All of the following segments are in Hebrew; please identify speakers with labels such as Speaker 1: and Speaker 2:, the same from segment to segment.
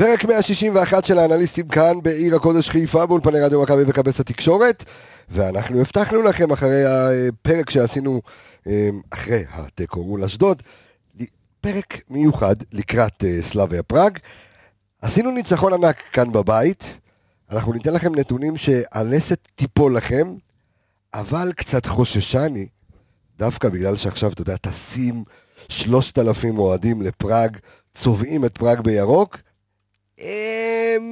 Speaker 1: פרק 161 של האנליסטים כאן בעיר הקודש חיפה באולפני רדיו מכבי וכבש התקשורת. ואנחנו הבטחנו לכם אחרי הפרק שעשינו אה, אחרי התיקו מול אשדוד פרק מיוחד לקראת אה, סלאביה פראג. עשינו ניצחון ענק כאן בבית. אנחנו ניתן לכם נתונים שהלסת תיפול לכם אבל קצת חוששני דווקא בגלל שעכשיו אתה יודע טסים שלושת אלפים אוהדים לפראג צובעים את פראג בירוק. אמ,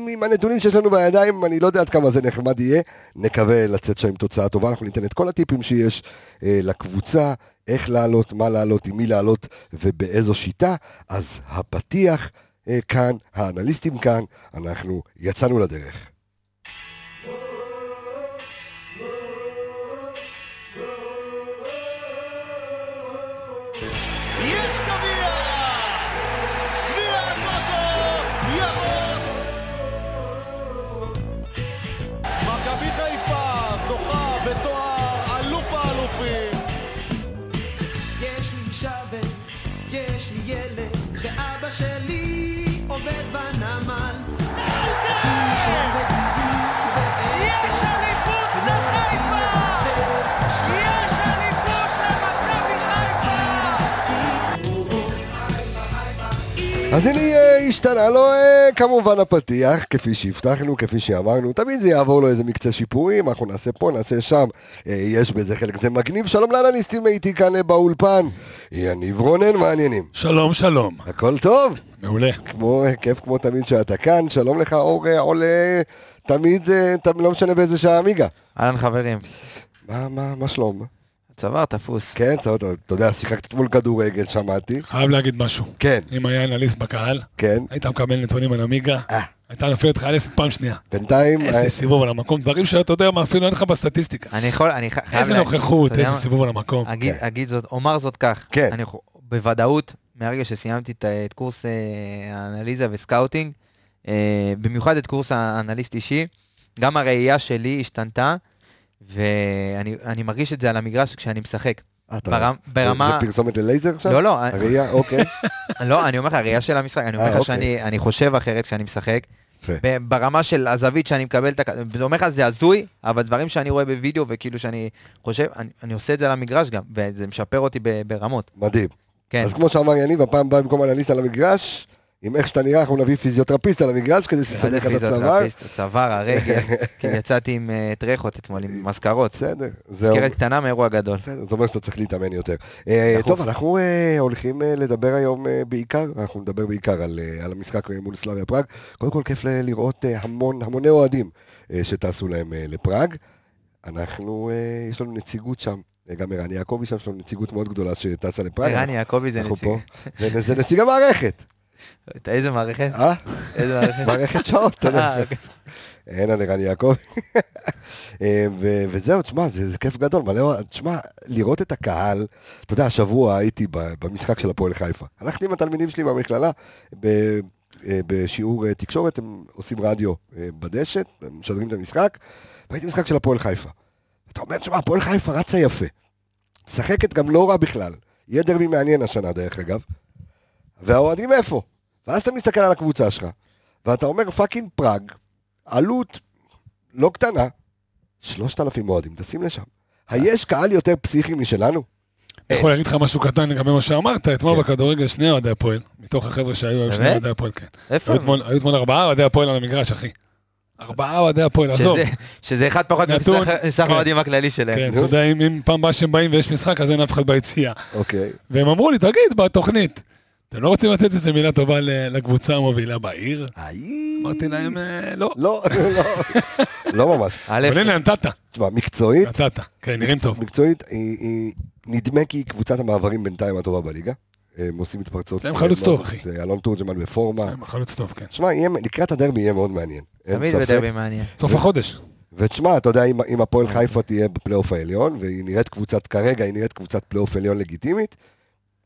Speaker 1: עם הנתונים שיש לנו בידיים, אני לא יודע עד כמה זה נחמד יהיה, נקווה לצאת שם עם תוצאה טובה, אנחנו ניתן את כל הטיפים שיש אה, לקבוצה, איך לעלות, מה לעלות, עם מי לעלות ובאיזו שיטה, אז הפתיח אה, כאן, האנליסטים כאן, אנחנו יצאנו לדרך. אז הנה אה, השתנה לו אה, כמובן הפתיח, כפי שהבטחנו, כפי שאמרנו, תמיד זה יעבור לו איזה מקצה שיפורים, אנחנו נעשה פה, נעשה שם, אה, יש בזה חלק, זה מגניב, שלום לאנליסטים איתי כאן באולפן, יניב רונן, מעניינים.
Speaker 2: שלום, שלום.
Speaker 1: הכל טוב?
Speaker 2: מעולה.
Speaker 1: כמו, כיף כמו תמיד שאתה כאן, שלום לך אור עולה, תמיד, תמיד לא משנה באיזה שעה עמיגה.
Speaker 3: אהלן חברים.
Speaker 1: מה, מה, מה שלום?
Speaker 3: צוואר תפוס.
Speaker 1: כן, צוואר, אתה יודע, שיחקת אתמול כדורגל, שמעתי.
Speaker 2: חייב להגיד משהו.
Speaker 1: כן.
Speaker 2: אם היה אנליסט בקהל,
Speaker 1: כן.
Speaker 2: היית מקבל נתונים על עמיגה, אה. הייתה נופלת לך הלסת פעם שנייה.
Speaker 1: בינתיים...
Speaker 2: איזה אה, סיבוב על המקום, דברים שאתה יודע מה אפילו אין לך בסטטיסטיקה.
Speaker 3: אני יכול, אני חייב
Speaker 2: להגיד. איזה נוכחות, איזה סיבוב על המקום.
Speaker 3: כן. אגיד זאת, אומר זאת כך.
Speaker 1: כן.
Speaker 3: בוודאות, מהרגע שסיימתי את קורס אה, האנליזה ו scouting, במיוחד את קורס האנליסט אישי, גם הראייה שלי השתנתה. ואני מרגיש את זה על המגרש כשאני משחק.
Speaker 1: ברמה... זה פרסומת ללייזר עכשיו?
Speaker 3: לא, לא.
Speaker 1: הראייה, אוקיי.
Speaker 3: לא, אני אומר לך, הראייה של המשחק, אני אומר לך אה, אוקיי. שאני חושב אחרת כשאני משחק. ברמה של הזווית שאני מקבל את ה... ואני אומר לך, זה הזוי, אבל דברים שאני רואה בווידאו, וכאילו שאני חושב, אני, אני עושה את זה על המגרש גם, וזה משפר אותי ברמות.
Speaker 1: מדהים. כן. אז כמו שאמר יניב, הפעם הבאה במקום אנליסט על המגרש, עם איך שאתה נראה, אנחנו נביא פיזיוטרפיסט על המגרש כדי שיסדר לך את הצוואר.
Speaker 3: הצוואר, הרגל, כי יצאתי עם אה, טרחות אתמול, עם מזכרות.
Speaker 1: בסדר.
Speaker 3: מזכרת קטנה מאירוע גדול.
Speaker 1: בסדר, זאת אומרת שאתה צריך להתאמן יותר. אה, טוב, אנחנו אה, הולכים לדבר היום בעיקר, אנחנו נדבר בעיקר על המשחק מול סלאביה פראג. קודם כל כיף לראות המון, המוני אוהדים שטסו להם לפראג. אנחנו, יש לנו נציגות שם. גם ערן יעקבי שם, יש לנו נציגות מאוד גדולה שטסה לפראג.
Speaker 3: ערן יעקבי זה נציג.
Speaker 1: זה נציג המערכת.
Speaker 3: איזה מערכת?
Speaker 1: אה?
Speaker 3: איזה מערכת?
Speaker 1: מערכת שעות, אתה יודע. אה. אין על ערן יעקב. אה, וזהו, תשמע, זה כיף גדול. תשמע, לראות את הקהל, אתה יודע, השבוע הייתי במשחק של הפועל חיפה. הלכתי עם התלמידים שלי מהמכללה, אה, בשיעור תקשורת, הם עושים רדיו בדשא, משדרים את המשחק, והייתי במשחק של הפועל חיפה. אתה אומר, תשמע, הפועל חיפה רצה יפה. משחקת גם לא רע בכלל. יהיה דרבי מעניין השנה, דרך אגב. והאוהדים איפה? ואז אתה מסתכל על הקבוצה שלך, ואתה אומר fucking פראג, עלות לא קטנה, שלושת אלפים אוהדים, תשים לשם. היש קהל יותר פסיכי משלנו?
Speaker 2: אני יכול להגיד לך משהו קטן לגבי מה שאמרת, אתמול כן. בכדורגל שני אוהדי הפועל, מתוך החבר'ה שהיו, היו שני אוהדי הפועל, כן.
Speaker 3: איפה?
Speaker 2: היו אתמול ארבעה אוהדי הפועל על המגרש, אחי. ארבעה אוהדי הפועל, עזוב.
Speaker 3: שזה אחד פחות מסך כן. האוהדים הכללי שלהם.
Speaker 2: כן, אתה יודע, אם פעם באה שהם באים ויש משחק, אז אין אף אחד ביציאה.
Speaker 1: אוקיי.
Speaker 2: והם אמרו לי, תגיד, בתוכנית, אתם לא רוצים לתת איזה מילה טובה לקבוצה המובילה בעיר? אמרתי להם, אה, לא.
Speaker 1: לא, לא, לא ממש.
Speaker 2: אבל הנה, נתת.
Speaker 1: תשמע, מקצועית,
Speaker 2: נתת, כן, נראים טוב.
Speaker 1: מקצועית, נדמה כי קבוצת המעברים בינתיים הטובה בליגה. הם עושים התפרצות.
Speaker 2: הם חלוץ טוב, אחי.
Speaker 1: זה אלון תורג'מן בפורמה.
Speaker 2: הם חלוץ טוב, כן.
Speaker 1: תשמע, לקראת הדרבי יהיה מאוד מעניין.
Speaker 3: תמיד בדרבי מעניין.
Speaker 2: סוף החודש.
Speaker 1: ותשמע, אתה יודע, אם הפועל חיפה תהיה בפלייאוף העליון, והיא נראית קבוצת, כרגע היא נראית קבוצת פלייאוף עליון לגיטימית,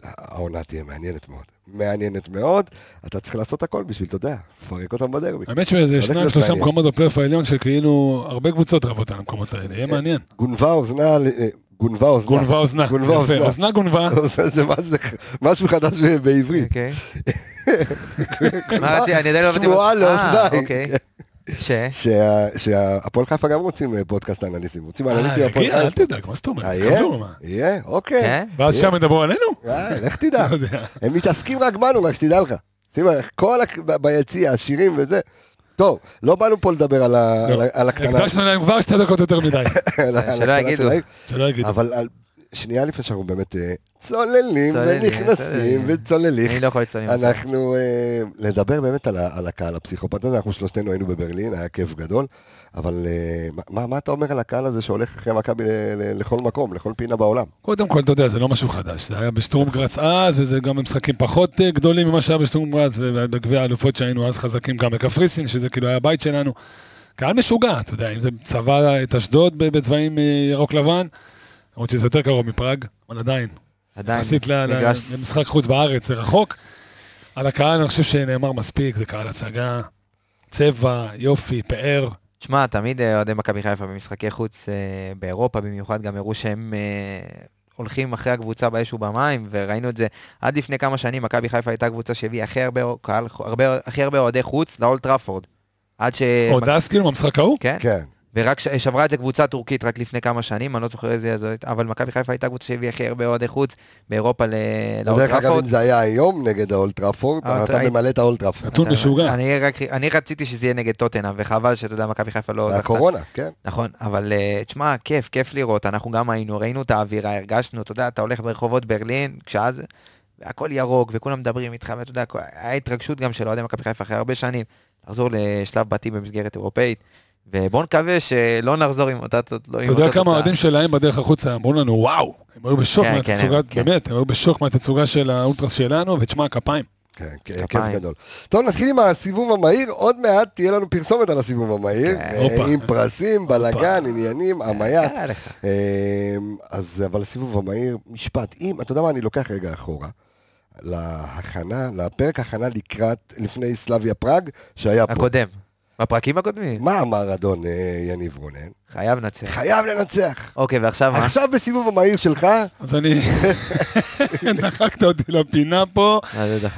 Speaker 1: העונה תהיה מעניינת מאוד. מעניינת מאוד, אתה צריך לעשות הכל בשביל, אתה יודע, לפרק אותם בדרבי.
Speaker 2: האמת שזה שניים, שלושה מקומות בפלייאוף העליון, שכאילו הרבה קבוצות רבות על המקומות האלה, יהיה מעניין.
Speaker 1: גונבה אוזנה, גונבה אוזנה.
Speaker 2: גונבה אוזנה.
Speaker 1: גונבה אוזנה.
Speaker 2: אוזנה גונבה.
Speaker 1: זה משהו חדש בעברית.
Speaker 3: אוקיי. מה רציתי, אני עדיין לא
Speaker 1: הבנתי. שמועה לאוזניים.
Speaker 3: אה. ש?
Speaker 1: שהפועל חיפה גם רוצים אה, פודקאסט אנליסטים. רוצים אנליסטים
Speaker 2: הפועל חיפה. אל תדאג, מה זאת אומרת?
Speaker 1: יהיה? יהיה? אוקיי.
Speaker 2: כן? ואז שם ידברו עלינו?
Speaker 1: לך תדע. לא הם מתעסקים רק בנו, רק שתדע לך. שים כל ביציע, השירים וזה. טוב, לא באנו פה לדבר על
Speaker 2: לא.
Speaker 1: הקטנה.
Speaker 2: הקדשנו להם כבר שתי דקות יותר מדי.
Speaker 3: שלא יגידו.
Speaker 1: אבל שנייה לפני שאנחנו באמת אה, צוללים ונכנסים וצוללים.
Speaker 3: אני לא יכול לצלול עם
Speaker 1: אנחנו אה, לדבר באמת על הקהל הפסיכופת הזה, אנחנו שלושתנו היינו בברלין, היה כיף גדול, אבל אה, מה אתה אומר על הקהל הזה שהולך אחרי מכבי לכל מקום, לכל פינה בעולם?
Speaker 2: קודם כל, אתה יודע, זה לא משהו חדש, זה היה בשטרומגרץ אז, וזה גם במשחקים פחות גדולים ממה שהיה בשטרומגרץ, ובגביע האלופות שהיינו אז חזקים גם בקפריסין, שזה כאילו היה הבית שלנו. קהל משוגע, אתה יודע, אם זה צבא את אשדוד בצבעים ירוק לבן, למרות שזה יותר קרוב מפראג, אבל עדיין.
Speaker 3: עדיין.
Speaker 2: עשית למשחק חוץ בארץ, זה רחוק. על הקהל אני חושב שנאמר מספיק, זה קהל הצגה, צבע, יופי, פאר.
Speaker 3: שמע, תמיד אה, אוהדי מכבי חיפה במשחקי חוץ אה, באירופה במיוחד, גם הראו שהם אה, הולכים אחרי הקבוצה באש ובמים, וראינו את זה עד לפני כמה שנים, מכבי חיפה הייתה קבוצה שהביאה הכי הרבה קהל, הרבה, הכי הרבה אוהדי חוץ לאולד טראפורד. עד ש...
Speaker 2: עוד אז כאילו במשחק ההוא?
Speaker 3: כן.
Speaker 1: כן.
Speaker 3: ורק שברה את זה קבוצה טורקית רק לפני כמה שנים, אני לא זוכר איזה זו, אבל מכבי חיפה הייתה קבוצה שהביאה הכי הרבה אוהדי חוץ באירופה לאולד טראפורד.
Speaker 1: דרך אגב, אם זה היה היום נגד האולטראפורד, אתה ממלא את האולטראפורד.
Speaker 2: נתון משוגע.
Speaker 3: אני רציתי שזה יהיה נגד טוטנה, וחבל שאתה יודע, מכבי חיפה לא
Speaker 1: זכתה. הקורונה, כן.
Speaker 3: נכון, אבל אה, תשמע, כיף, כיף לראות, אנחנו גם היינו, ראינו את האווירה, הרגשנו, אתה יודע, אתה הולך ברחובות ברלין, כשאז... הכל ירוק, וכולם מדברים איתך, ואתה יודע, היה התרגשות גם של אוהדי מכבי חיפה אחרי הרבה שנים, לחזור לשלב בתים במסגרת אירופאית. ובואו נקווה שלא נחזור עם אותה תוצאה.
Speaker 2: אתה יודע כמה אוהדים שלהם בדרך החוצה אמרו לנו, וואו, הם היו בשוק כן, כן, מהתצוגה, כן. באמת, הם היו בשוק מהתצוגה של האולטרס שלנו, ותשמע, כפיים.
Speaker 1: כן, כן, כיף גדול. טוב, נתחיל עם הסיבוב המהיר, עוד מעט תהיה לנו פרסומת על הסיבוב המהיר, אה, עם פרסים, בלאגן, עניינים. אה, אז אבל הסיבוב המהיר, משפט, אם, אתה יודע מה, אני לוקח רגע אחורה. להכנה, לפרק הכנה לקראת, לפני סלאביה פראג, שהיה פה.
Speaker 3: הקודם. בפרקים הקודמים.
Speaker 1: מה אמר אדון אה, יניב רונן?
Speaker 3: חייב לנצח.
Speaker 1: חייב לנצח.
Speaker 3: אוקיי, ועכשיו מה?
Speaker 1: עכשיו בסיבוב המהיר שלך.
Speaker 2: אז אני... דחקת אותי לפינה פה.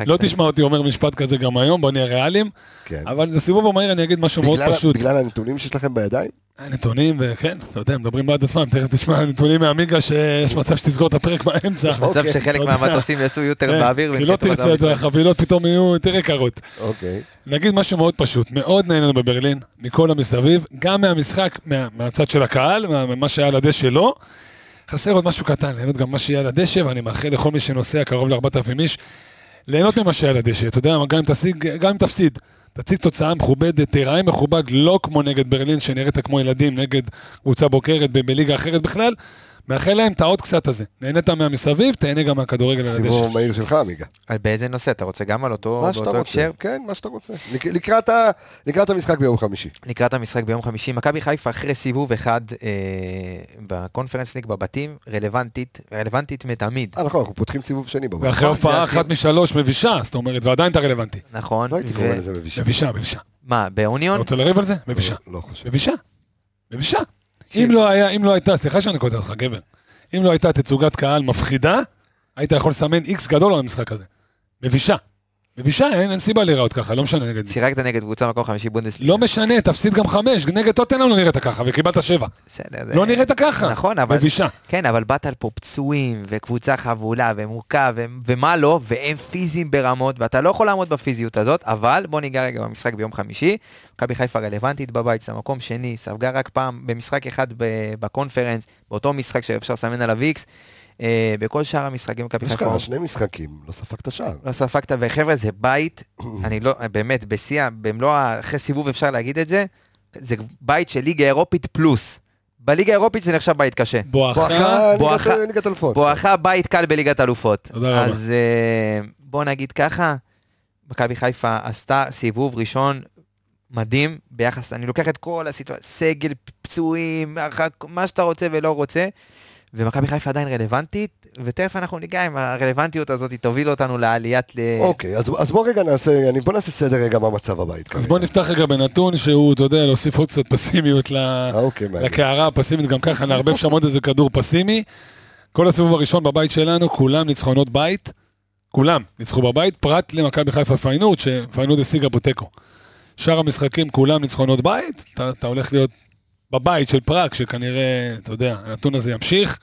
Speaker 2: לא תשמע אותי אומר משפט כזה גם היום, בוא נהיה ריאליים. כן. אבל בסיבוב המהיר אני אגיד משהו מאוד פשוט.
Speaker 1: בגלל הנתונים שיש לכם בידיים?
Speaker 2: הנתונים, וכן, אתה יודע, מדברים בעד עצמם, תכף תשמע נתונים מהמיגה שיש מצב שתסגור את הפרק באמצע.
Speaker 3: יש מצב שחלק מהמטוסים יעשו יותר כן, באוויר.
Speaker 2: כי לא תרצה את זה, החבילות פתאום יהיו יותר יקרות.
Speaker 1: אוקיי.
Speaker 2: נגיד משהו מאוד פשוט, מאוד נהנינו בברלין, מכל המסביב, גם מהמשחק, מהצד של הקהל, ממה שהיה על הדשא לא. חסר עוד משהו קטן, ליהנות גם מה שיהיה על הדשא, ואני מאחל לכל מי שנוסע קרוב ל-4,000 איש, ליהנות ממה שהיה על הדשא, אתה יודע, גם אם תפסיד. תציג תוצאה מכובדת, תיראה מכובד, לא כמו נגד ברלין, שנראית כמו ילדים, נגד קבוצה בוקרת בליגה אחרת בכלל. מאחל להם את העוד קצת הזה. נהנית מהמסביב, תהנה גם מהכדורגל על הדשא.
Speaker 1: סיבוב מהיר שלך, עמיגה.
Speaker 3: באיזה נושא? אתה רוצה גם על אותו הקשר?
Speaker 1: כן, מה שאתה רוצה. לקראת המשחק ביום חמישי.
Speaker 3: לקראת המשחק ביום חמישי. מכבי חיפה אחרי סיבוב אחד אה, בקונפרנס ליג בבתים, רלוונטית, רלוונטית מתמיד.
Speaker 1: אה, נכון, אנחנו פותחים סיבוב שני
Speaker 2: בבתים. ואחרי הופעה אחת משלוש מבישה, זאת אומרת, ועדיין אתה רלוונטי.
Speaker 3: נכון.
Speaker 1: לא הייתי קורא לזה מבישה.
Speaker 2: מבישה, מבישה.
Speaker 3: מה, באוניון?
Speaker 2: אתה רוצה לריב על זה? מבישה.
Speaker 1: לא חושב.
Speaker 2: מבישה. מבישה. אם לא היה, אם לא הייתה, סליחה שאני קוטע אותך, גבר. אם לא הייתה תצוגת קהל מפחידה, היית יכול לסמן איקס גדול על המשחק הזה. מבישה. מבישה, אין, אין סיבה להיראות ככה, לא משנה נגד...
Speaker 3: שיחקת נגד קבוצה מקום חמישי בונדסליגה.
Speaker 2: לא משנה, תפסיד גם חמש, נגד טוטנאם לא נראית ככה, וקיבלת שבע.
Speaker 3: בסדר.
Speaker 2: זה... לא נראית ככה,
Speaker 3: נכון, אבל...
Speaker 2: מבישה.
Speaker 3: כן, אבל באת לפה פצועים, וקבוצה חבולה, ומוכה, ו... ומה לא, והם פיזיים ברמות, ואתה לא יכול לעמוד בפיזיות הזאת, אבל בוא ניגע רגע במשחק ביום חמישי. מכבי חיפה רלוונטית בבית, זה מקום שני, ספגה רק פעם במשחק אחד בקונפרנס, באותו משחק שאפשר לסמן עליו איקס. אה, בכל שאר המשחקים מכבי חיפה.
Speaker 1: אשכרה, שני משחקים, לא ספגת שער.
Speaker 3: לא ספגת, וחבר'ה, זה בית, אני לא, באמת, בשיא, במלוא, אחרי סיבוב אפשר להגיד את זה, זה בית של ליגה אירופית פלוס. בליגה האירופית זה נחשב בית קשה.
Speaker 2: בואכה,
Speaker 1: בואכה ליגת אלופות.
Speaker 3: בואכה בית קל בליגת אלופות.
Speaker 2: תודה רבה.
Speaker 3: אז אה, בוא נגיד ככה, מכבי חיפה עשתה סיבוב ראשון מדהים ביחס, אני לוקח את כל הסיטואציה, סגל, פצועים, מה שאתה רוצה ולא רוצה. ומכבי חיפה עדיין רלוונטית, ותכף אנחנו ניגע אם הרלוונטיות הזאת תוביל אותנו לעליית ל...
Speaker 1: אוקיי, אז, אז בוא רגע נעשה, אני, בוא נעשה סדר רגע מה מצב הבית.
Speaker 2: אז
Speaker 1: כרגע.
Speaker 2: בוא נפתח רגע בנתון שהוא, אתה יודע, להוסיף עוד קצת פסימיות ל-
Speaker 1: אוקיי.
Speaker 2: לקערה הפסימית, גם ככה נערבב שם עוד איזה כדור פסימי. כל הסיבוב הראשון בבית שלנו, כולם ניצחונות בית. כולם ניצחו בבית, פרט למכבי חיפה פיינורד, שפיינורד השיגה פה תיקו. שאר המשחקים כולם ניצחונות בית, אתה, אתה הולך להיות בבית של פראג, שכנראה, אתה יודע, הנתון הזה ימשיך.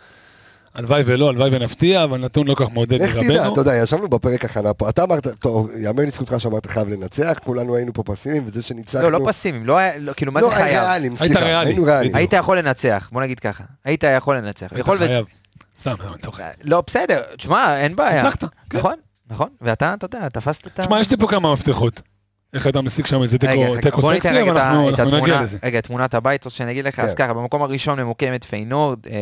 Speaker 2: הלוואי ולא, הלוואי ונפתיע, אבל נתון לא כך מעודד
Speaker 1: לך תדע,
Speaker 2: לגבינו.
Speaker 1: אתה יודע, ישבנו בפרק הכנה פה, אתה אמרת, טוב, יאמר לזכותך שאמרת חייב לנצח, כולנו היינו פה פסימיים, וזה שניצחנו...
Speaker 3: לא, לא פסימיים, לא היה, לא, כאילו, מה זה
Speaker 1: לא,
Speaker 3: חייב?
Speaker 1: ריאליים,
Speaker 2: היית
Speaker 1: סליחה,
Speaker 2: ריאלי,
Speaker 1: היינו ריאליים.
Speaker 3: היית יכול לנצח, בוא נגיד ככה. היית יכול לנצח.
Speaker 2: היית
Speaker 3: יכול ו-
Speaker 2: חייב. סתם, אני צוחק.
Speaker 3: לא, בסדר, תשמע, אין בעיה.
Speaker 2: ניצחת, כן.
Speaker 3: נכון, נכון. ואתה, אתה יודע, תפסת את ה...
Speaker 2: תשמע, יש לי פה כמה מפתחות. איך אתה משיג שם איזה תיקו- סקסי, אבל אנחנו נגיע לזה.
Speaker 3: רגע, תמונת הבית, רוצה שאני אגיד לך, אז
Speaker 1: כן.
Speaker 3: ככה, במקום הראשון ממוקמת פיינורד, אה,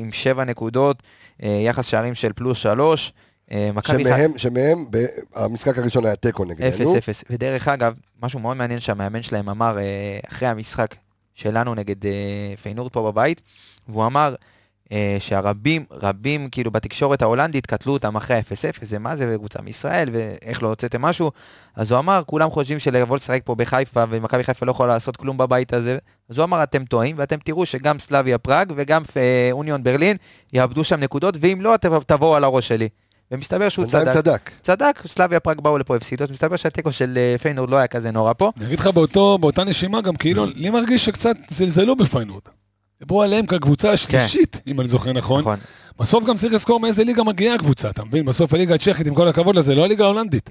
Speaker 3: עם שבע נקודות, אה, יחס שערים של פלוס שלוש, אה.
Speaker 1: שמהם, שמהם, המשחק הראשון היה תיקו נגדנו.
Speaker 3: אפס אפס. ודרך אגב, משהו מאוד מעניין שהמאמן שלהם אמר אחרי המשחק שלנו נגד פיינורד פה בבית, והוא אמר שהרבים, רבים כאילו בתקשורת ההולנדית קטלו אותם אחרי ה-0-0, ומה זה, וקבוצה מישראל, ואיך לא הוצאתם משהו, אז הוא אמר, כולם חושבים שלבוא לשחק פה בחיפה, ומכבי חיפה לא יכולה לעשות כלום בבית הזה, אז הוא אמר, אתם טועים, ואתם תראו שגם סלאביה פראג וגם אה, אוניון ברלין יאבדו שם נקודות, ואם לא, תבואו על הראש שלי. ומסתבר שהוא צדק.
Speaker 1: צדק.
Speaker 3: צדק, סלאביה פראג באו לפה הפסידו, מסתבר שהתיקו של אה, פיינורד לא היה כזה נורא פה.
Speaker 2: אני אגיד לך באותו, באותה נשימה גם כאילו, לי מרגיש שקצת זלזלו בפיינורד. דיברו עליהם כקבוצה השלישית, אם אני זוכר נכון.
Speaker 3: נכון.
Speaker 2: בסוף גם צריך לזכור מאיזה ליגה מגיעה הקבוצה, אתה מבין? בסוף הליגה הצ'כית, עם כל הכבוד לזה, לא הליגה ההולנדית.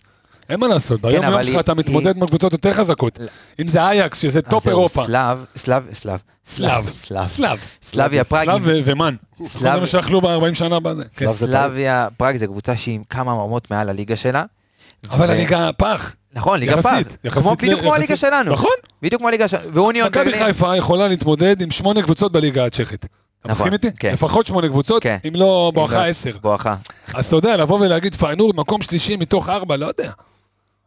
Speaker 2: אין מה לעשות, ביום
Speaker 3: אבל
Speaker 2: יום שלך
Speaker 3: היא-
Speaker 2: אתה מתמודד עם קבוצות יותר חזקות. אם זה אייקס, שזה
Speaker 3: אז
Speaker 2: טופ אירופה.
Speaker 3: סלאב, סלאב, סלאב.
Speaker 2: סלאב.
Speaker 3: סלאב.
Speaker 2: סלאב.
Speaker 3: סלאביה פראג.
Speaker 2: סלאב ומן.
Speaker 3: סלאב-
Speaker 2: זה מה שאכלו ב-40 שנה בזה. כן.
Speaker 1: סלאב זה
Speaker 3: סלאביה פראג זה קבוצה שהיא כמה רמות מעל הליגה שלה.
Speaker 2: אבל הליגה פח.
Speaker 3: נכון, ליגה
Speaker 2: יחסית,
Speaker 3: פאק.
Speaker 2: יחסית
Speaker 3: כמו בדיוק כמו הליגה
Speaker 2: יחסית-
Speaker 3: שלנו.
Speaker 2: נכון.
Speaker 3: בדיוק כמו הליגה שלנו. ואוניון
Speaker 2: מכבי
Speaker 3: ברלין.
Speaker 2: חיפה יכולה להתמודד עם שמונה קבוצות בליגה הצ'כית. אתה
Speaker 3: נכון,
Speaker 2: מסכים איתי?
Speaker 3: כן.
Speaker 2: לפחות שמונה קבוצות,
Speaker 3: כן.
Speaker 2: אם לא
Speaker 3: אם לא-
Speaker 2: בואכה עשר.
Speaker 3: בואכה.
Speaker 2: אז אתה יודע, לבוא ולהגיד פיינורד מקום שלישי מתוך ארבע, לא יודע.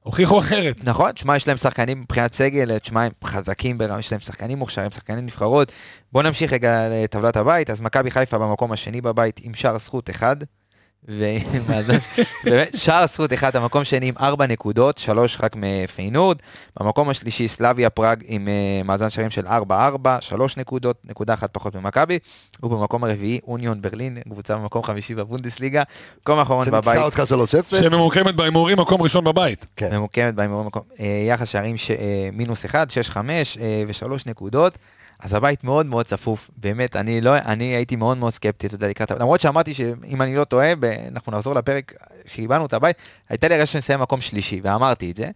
Speaker 2: הוכיחו אחרת.
Speaker 3: נכון, תשמע, יש להם שחקנים מבחינת סגל, תשמע, הם חזקים ברמה, יש להם שחקנים מוכשרים, שחקנים נבחרות. בואו נמשיך רגע לטבלת הבית, אז מכבי חיפה במקום השני בבית עם שער זכות אחד. באמת, שער זכות אחד, המקום שני עם ארבע נקודות, שלוש רק מפיינורד. במקום השלישי סלאביה פראג עם אה, מאזן שערים של ארבע ארבע, שלוש נקודות, נקודה אחת פחות ממכבי. ובמקום הרביעי אוניון ברלין, קבוצה במקום חמישי בבונדסליגה. מקום האחרון בבית.
Speaker 1: שניצחה אותך 3-0.
Speaker 2: שממוקמת בהימורים מקום ראשון בבית.
Speaker 1: כן.
Speaker 3: ממוקמת בהימורים מקום. אה, יחס שערים ש... אה, מינוס 1, 6, 5 אה, ושלוש נקודות. אז הבית מאוד מאוד צפוף, באמת, אני לא, אני הייתי מאוד מאוד סקפטי, אתה יודע, לקראת, למרות שאמרתי שאם אני לא טועה, ב- אנחנו נחזור לפרק שקיבלנו את הבית, הייתה לי הרגשה שנסיים מקום שלישי, ואמרתי את זה.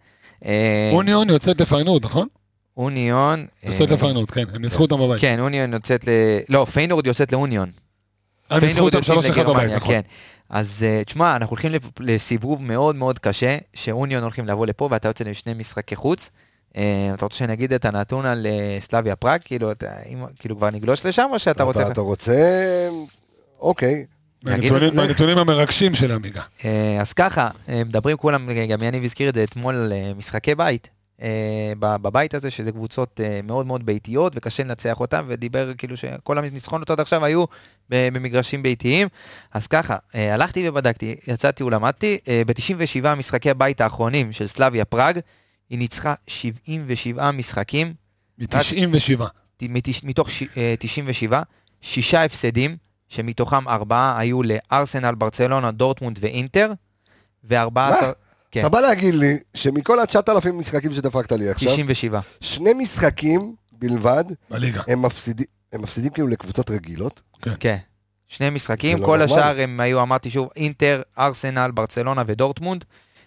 Speaker 3: אה,
Speaker 2: אוניון יוצאת לפיינורד, נכון?
Speaker 3: אוניון...
Speaker 2: יוצאת
Speaker 3: אה,
Speaker 2: לפיינורד, כן, הם ניצחו אותם בבית.
Speaker 3: כן, אוניון יוצאת ל... לא, פיינורד יוצאת לאוניון.
Speaker 2: הם ניצחו
Speaker 3: פיינורד
Speaker 2: אותם
Speaker 3: יוצאים
Speaker 2: 3-1 בבית, נכון.
Speaker 3: כן. אז אה, תשמע, אנחנו הולכים לסיבוב מאוד מאוד קשה, שאוניון הולכים לבוא לפה ואתה יוצא לשני משחקי חוץ. אה, אתה רוצה שנגיד את הנתון על אה, סלאביה פראג? כאילו, כאילו כבר נגלוש לשם או שאתה רוצה...
Speaker 1: אתה רוצה... אוקיי.
Speaker 2: בנתונים- בנתונים המרגשים של עמיגה.
Speaker 3: אה, אז ככה, אה, מדברים כולם, גם יניב הזכיר את זה אתמול, על אה, משחקי בית. אה, בבית הזה, שזה קבוצות אה, מאוד מאוד ביתיות וקשה לנצח אותן, ודיבר כאילו שכל הניצחונות עד עכשיו היו במגרשים ביתיים. אז ככה, אה, הלכתי ובדקתי, יצאתי ולמדתי, אה, ב-97 משחקי בית האחרונים של סלאביה פראג, היא ניצחה 77 משחקים,
Speaker 2: מ-97.
Speaker 3: ת- מתש- מתוך ש- אה, 97, שישה הפסדים, שמתוכם ארבעה היו לארסנל, ברצלונה, דורטמונד ואינטר, וארבעה
Speaker 1: מה?
Speaker 3: עשר... כן.
Speaker 1: אתה בא להגיד לי שמכל ה-9,000 משחקים שדפקת לי עכשיו,
Speaker 3: 97.
Speaker 1: שני משחקים בלבד,
Speaker 2: בליגה.
Speaker 1: הם מפסידים, הם מפסידים כאילו לקבוצות רגילות.
Speaker 3: כן. שני משחקים,
Speaker 1: לא
Speaker 3: כל
Speaker 1: נורמלי.
Speaker 3: השאר הם היו, אמרתי שוב, אינטר, ארסנל, ברצלונה ודורטמונד.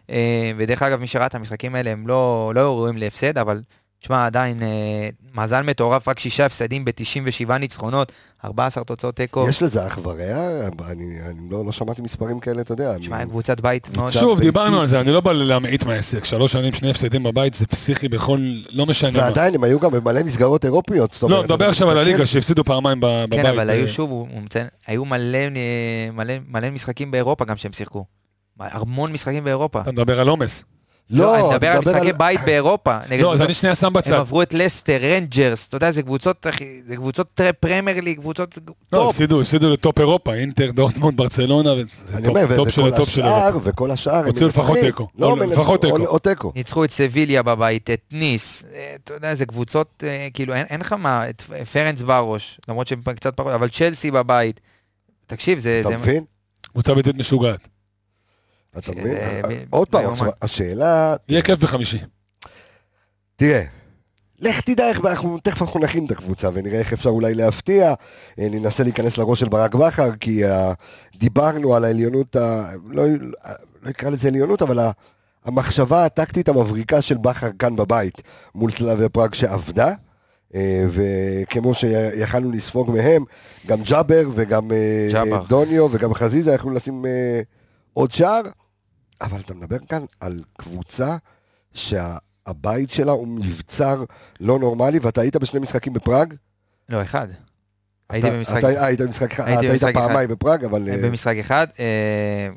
Speaker 3: אה, ודרך אגב, מי שראה את המשחקים האלה, הם לא לא ראויים להפסד, אבל תשמע, עדיין אה, מאזן מטורף, רק שישה הפסדים ב-97 ניצחונות, 14 תוצאות תיקו.
Speaker 1: יש לזה אח ורע? אני, אני לא, לא שמעתי מספרים כאלה, אתה יודע.
Speaker 3: תשמע, הם קבוצת בית מאוד...
Speaker 2: שוב,
Speaker 1: ביתית.
Speaker 2: דיברנו על זה, אני לא בא להמעיט מהעסק. שלוש שנים, שני הפסדים בבית, זה פסיכי בכל, לא משנה מה.
Speaker 1: ועדיין הם היו גם במלא מסגרות אירופיות. זאת אומרת,
Speaker 2: לא, נדבר
Speaker 1: אתה
Speaker 2: עכשיו על הליגה, שהפסידו פעמיים ב- בבית.
Speaker 3: כן, אבל
Speaker 2: אה,
Speaker 3: היו שוב, הוא הוא מציין, היו מלא, אה, מלא, מלא משחקים באירופה גם שהם שיחקו. המון משחקים באירופה.
Speaker 2: אתה מדבר על עומס.
Speaker 3: לא, אני מדבר על משחקי בית באירופה.
Speaker 2: לא, אז אני שנייה שם בצד.
Speaker 3: הם עברו את לסטר, רנג'רס, אתה יודע, זה קבוצות, זה קבוצות פרמייר ליג, קבוצות
Speaker 2: לא, הפסידו, הפסידו לטופ אירופה, אינטר, דורטמונד, ברצלונה,
Speaker 1: זה טופ של הטופ של אירופה. וכל השאר, הם
Speaker 2: הוציאו לפחות תיקו. לא, לפחות
Speaker 1: תיקו.
Speaker 3: ניצחו את סביליה בבית, את ניס, אה, אתה יודע, זה קבוצות, אה, כאילו, אין לך מה, את פרנצווארוש, למרות שהם קצת פחות, אבל צ'לסי בבית. תקשיב, זה...
Speaker 1: אתה מבין?
Speaker 2: קבוצה ביתית משוגעת.
Speaker 1: אתה מבין? עוד פעם, השאלה...
Speaker 2: יהיה כיף בחמישי.
Speaker 1: תראה, לך תדע איך, אנחנו, תכף אנחנו נכין את הקבוצה ונראה איך אפשר אולי להפתיע. אה, ננסה להיכנס לראש של ברק בכר, כי דיברנו על העליונות, ה... לא, לא אקרא לזה עליונות, אבל המחשבה הטקטית המבריקה של בכר כאן בבית, מול סלאביה פראג שעבדה. וכמו שיכלנו לספוג מהם, גם ג'אבר וגם uh, דוניו וגם חזיזה יכלו לשים עוד שער. אבל אתה מדבר כאן על קבוצה שהבית שלה הוא מבצר לא נורמלי, ואתה היית בשני משחקים בפראג?
Speaker 3: לא, אחד. הייתי במשחק
Speaker 1: אחד. היית במשחק אחד, אתה היית פעמיים בפראג, אבל...
Speaker 3: במשחק אחד,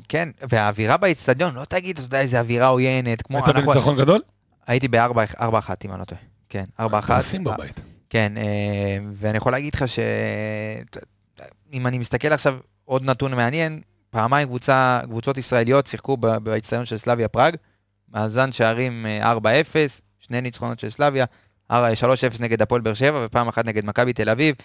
Speaker 3: כן, והאווירה באיצטדיון, לא תגיד, אתה יודע, איזה אווירה עוינת, כמו...
Speaker 2: היית בניצחון גדול?
Speaker 3: הייתי בארבע אחת, אם אני לא טועה. כן, ארבע אחת.
Speaker 2: עושים בבית.
Speaker 3: כן, אה, ואני יכול להגיד לך ש... אם אני מסתכל עכשיו, עוד נתון מעניין, פעמיים קבוצה, קבוצות ישראליות שיחקו באיצטדיון של סלאביה פראג, מאזן שערים 4-0, אה, שני ניצחונות של סלאביה, 3-0 נגד הפועל באר שבע ופעם אחת נגד מכבי תל אביב.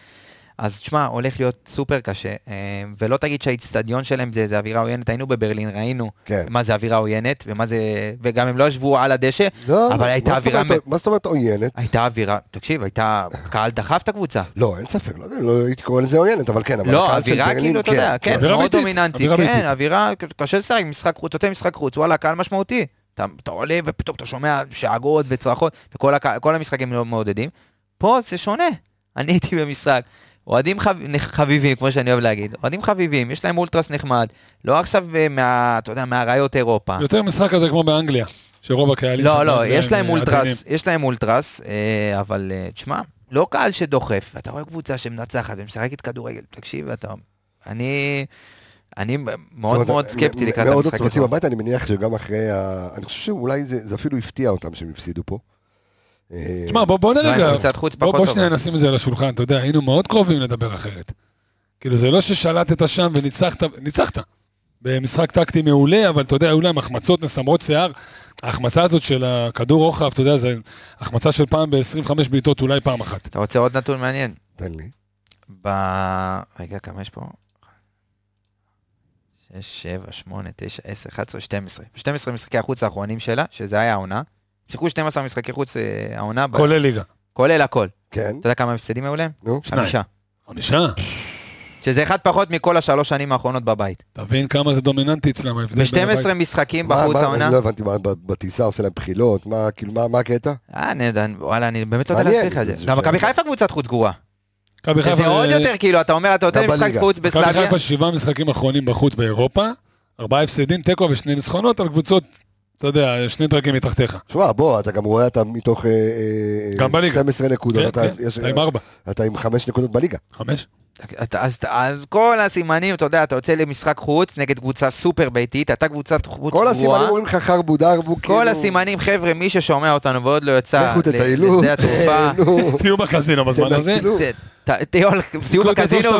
Speaker 3: אז תשמע, הולך להיות סופר קשה, אה, ולא תגיד שהאיצטדיון שלהם זה, זה אווירה עוינת, היינו בברלין, ראינו כן. מה זה אווירה עוינת, ומה זה, וגם הם לא ישבו על הדשא, לא, אבל הייתה אווירה...
Speaker 1: מה זאת אומרת עוינת?
Speaker 3: הייתה אווירה, תקשיב, הייתה, קהל דחף את הקבוצה.
Speaker 1: לא, אין ספק, לא, לא הייתי קורא לזה עוינת, אבל כן, אבל
Speaker 3: לא, אווירה כאילו, אתה יודע, כן, כן מאוד דומיננטי, כן, אווירה, קשה לשחק, משחק חוץ, אתה משחק חוץ, וואלה, קהל משמעותי. אתה, אתה עולה ופתאום אתה שומע שאגות וצרחות, וכל המשחקים לא מעודדים. פה זה שונה. אני הייתי במשחק, אוהדים חב... חביבים, כמו שאני אוהב להגיד, אוהדים חביבים, יש להם אולטרס נחמד, לא עכשיו אה, מה, אתה יודע, מהראיות אירופה.
Speaker 2: יותר משחק כזה כמו באנגליה, שרוב הקהלים...
Speaker 3: לא, לא, יש להם אולטרס, יש להם אולטרס, אה, אבל אה, תשמע, לא קהל שדוחף, אתה רואה קבוצה שמנצחת ומשחקת כדורגל, תקשיב, אתה... אני... אני מאוד מאוד סקפטי לקראת המשחק הזה. מאוד
Speaker 1: רוצים הביתה, אני מניח שגם אחרי ה... אני חושב שאולי זה אפילו הפתיע אותם שהם הפסידו פה.
Speaker 2: תשמע, בוא, בוא נרגע, בוא, בוא שנייה נשים את זה על השולחן, אתה יודע, היינו מאוד קרובים לדבר אחרת. כאילו, זה לא ששלטת שם וניצחת, ניצחת. במשחק טקטי מעולה, אבל אתה יודע, היו להם החמצות מסמרות שיער. ההחמצה הזאת של הכדור רוחב, אתה יודע, זה החמצה של פעם ב-25 בעיטות, אולי פעם אחת.
Speaker 3: אתה רוצה עוד נתון מעניין?
Speaker 1: תן לי.
Speaker 3: ב... רגע, כמה יש פה? 6, 7, 8, 9, 10, 11, 12. 12 משחקי החוץ האחרונים שלה, שזה היה העונה, שיחקו 12 משחקי חוץ אה, העונה.
Speaker 2: כולל ליגה.
Speaker 3: כולל הכל.
Speaker 1: כן.
Speaker 3: אתה יודע כמה הפסדים היו להם?
Speaker 1: נו.
Speaker 3: חמישה.
Speaker 2: חמישה?
Speaker 3: שזה אחד פחות מכל השלוש שנים האחרונות בבית.
Speaker 2: תבין כמה זה דומיננטי אצלם, ההבדל
Speaker 3: ב-12 משחקים בחוץ העונה.
Speaker 1: לא הבנתי, מה, בטיסה עושה להם בחילות, מה, כאילו, מה הקטע?
Speaker 3: אה, נדע, וואלה, אני באמת לא יודע להסביר לך את זה. גם מכבי חיפה קבוצת חוץ גרועה. זה עוד יותר, כאילו, אתה אומר, אתה רוצה משחק חוץ בסלאביה.
Speaker 2: מכבי חיפה שבעה משחקים אחרונים בחוץ באירופה, ארבעה הפסדים, תיקו ושני ניצחונות על קבוצות אתה יודע, שני דרגים מתחתיך.
Speaker 1: שמע, בוא, אתה גם רואה, אתה מתוך אה,
Speaker 2: אה, גם בליגה.
Speaker 1: 12 נקודות. כן,
Speaker 2: אתה, כן, אתה עם ארבע.
Speaker 1: אתה עם חמש נקודות בליגה.
Speaker 2: חמש.
Speaker 3: אתה, אז, אז כל הסימנים, אתה יודע, אתה יוצא למשחק חוץ נגד קבוצה סופר ביתית, אתה קבוצת חוץ
Speaker 1: גרועה. כל הסימנים אומרים לך חרבו דרבו.
Speaker 3: כל כאילו... הסימנים, חבר'ה, מי ששומע אותנו ועוד לא יצא לשדה התעופה.
Speaker 2: תהיו בקזינו בזמן הזה.
Speaker 3: תהיו בקזינו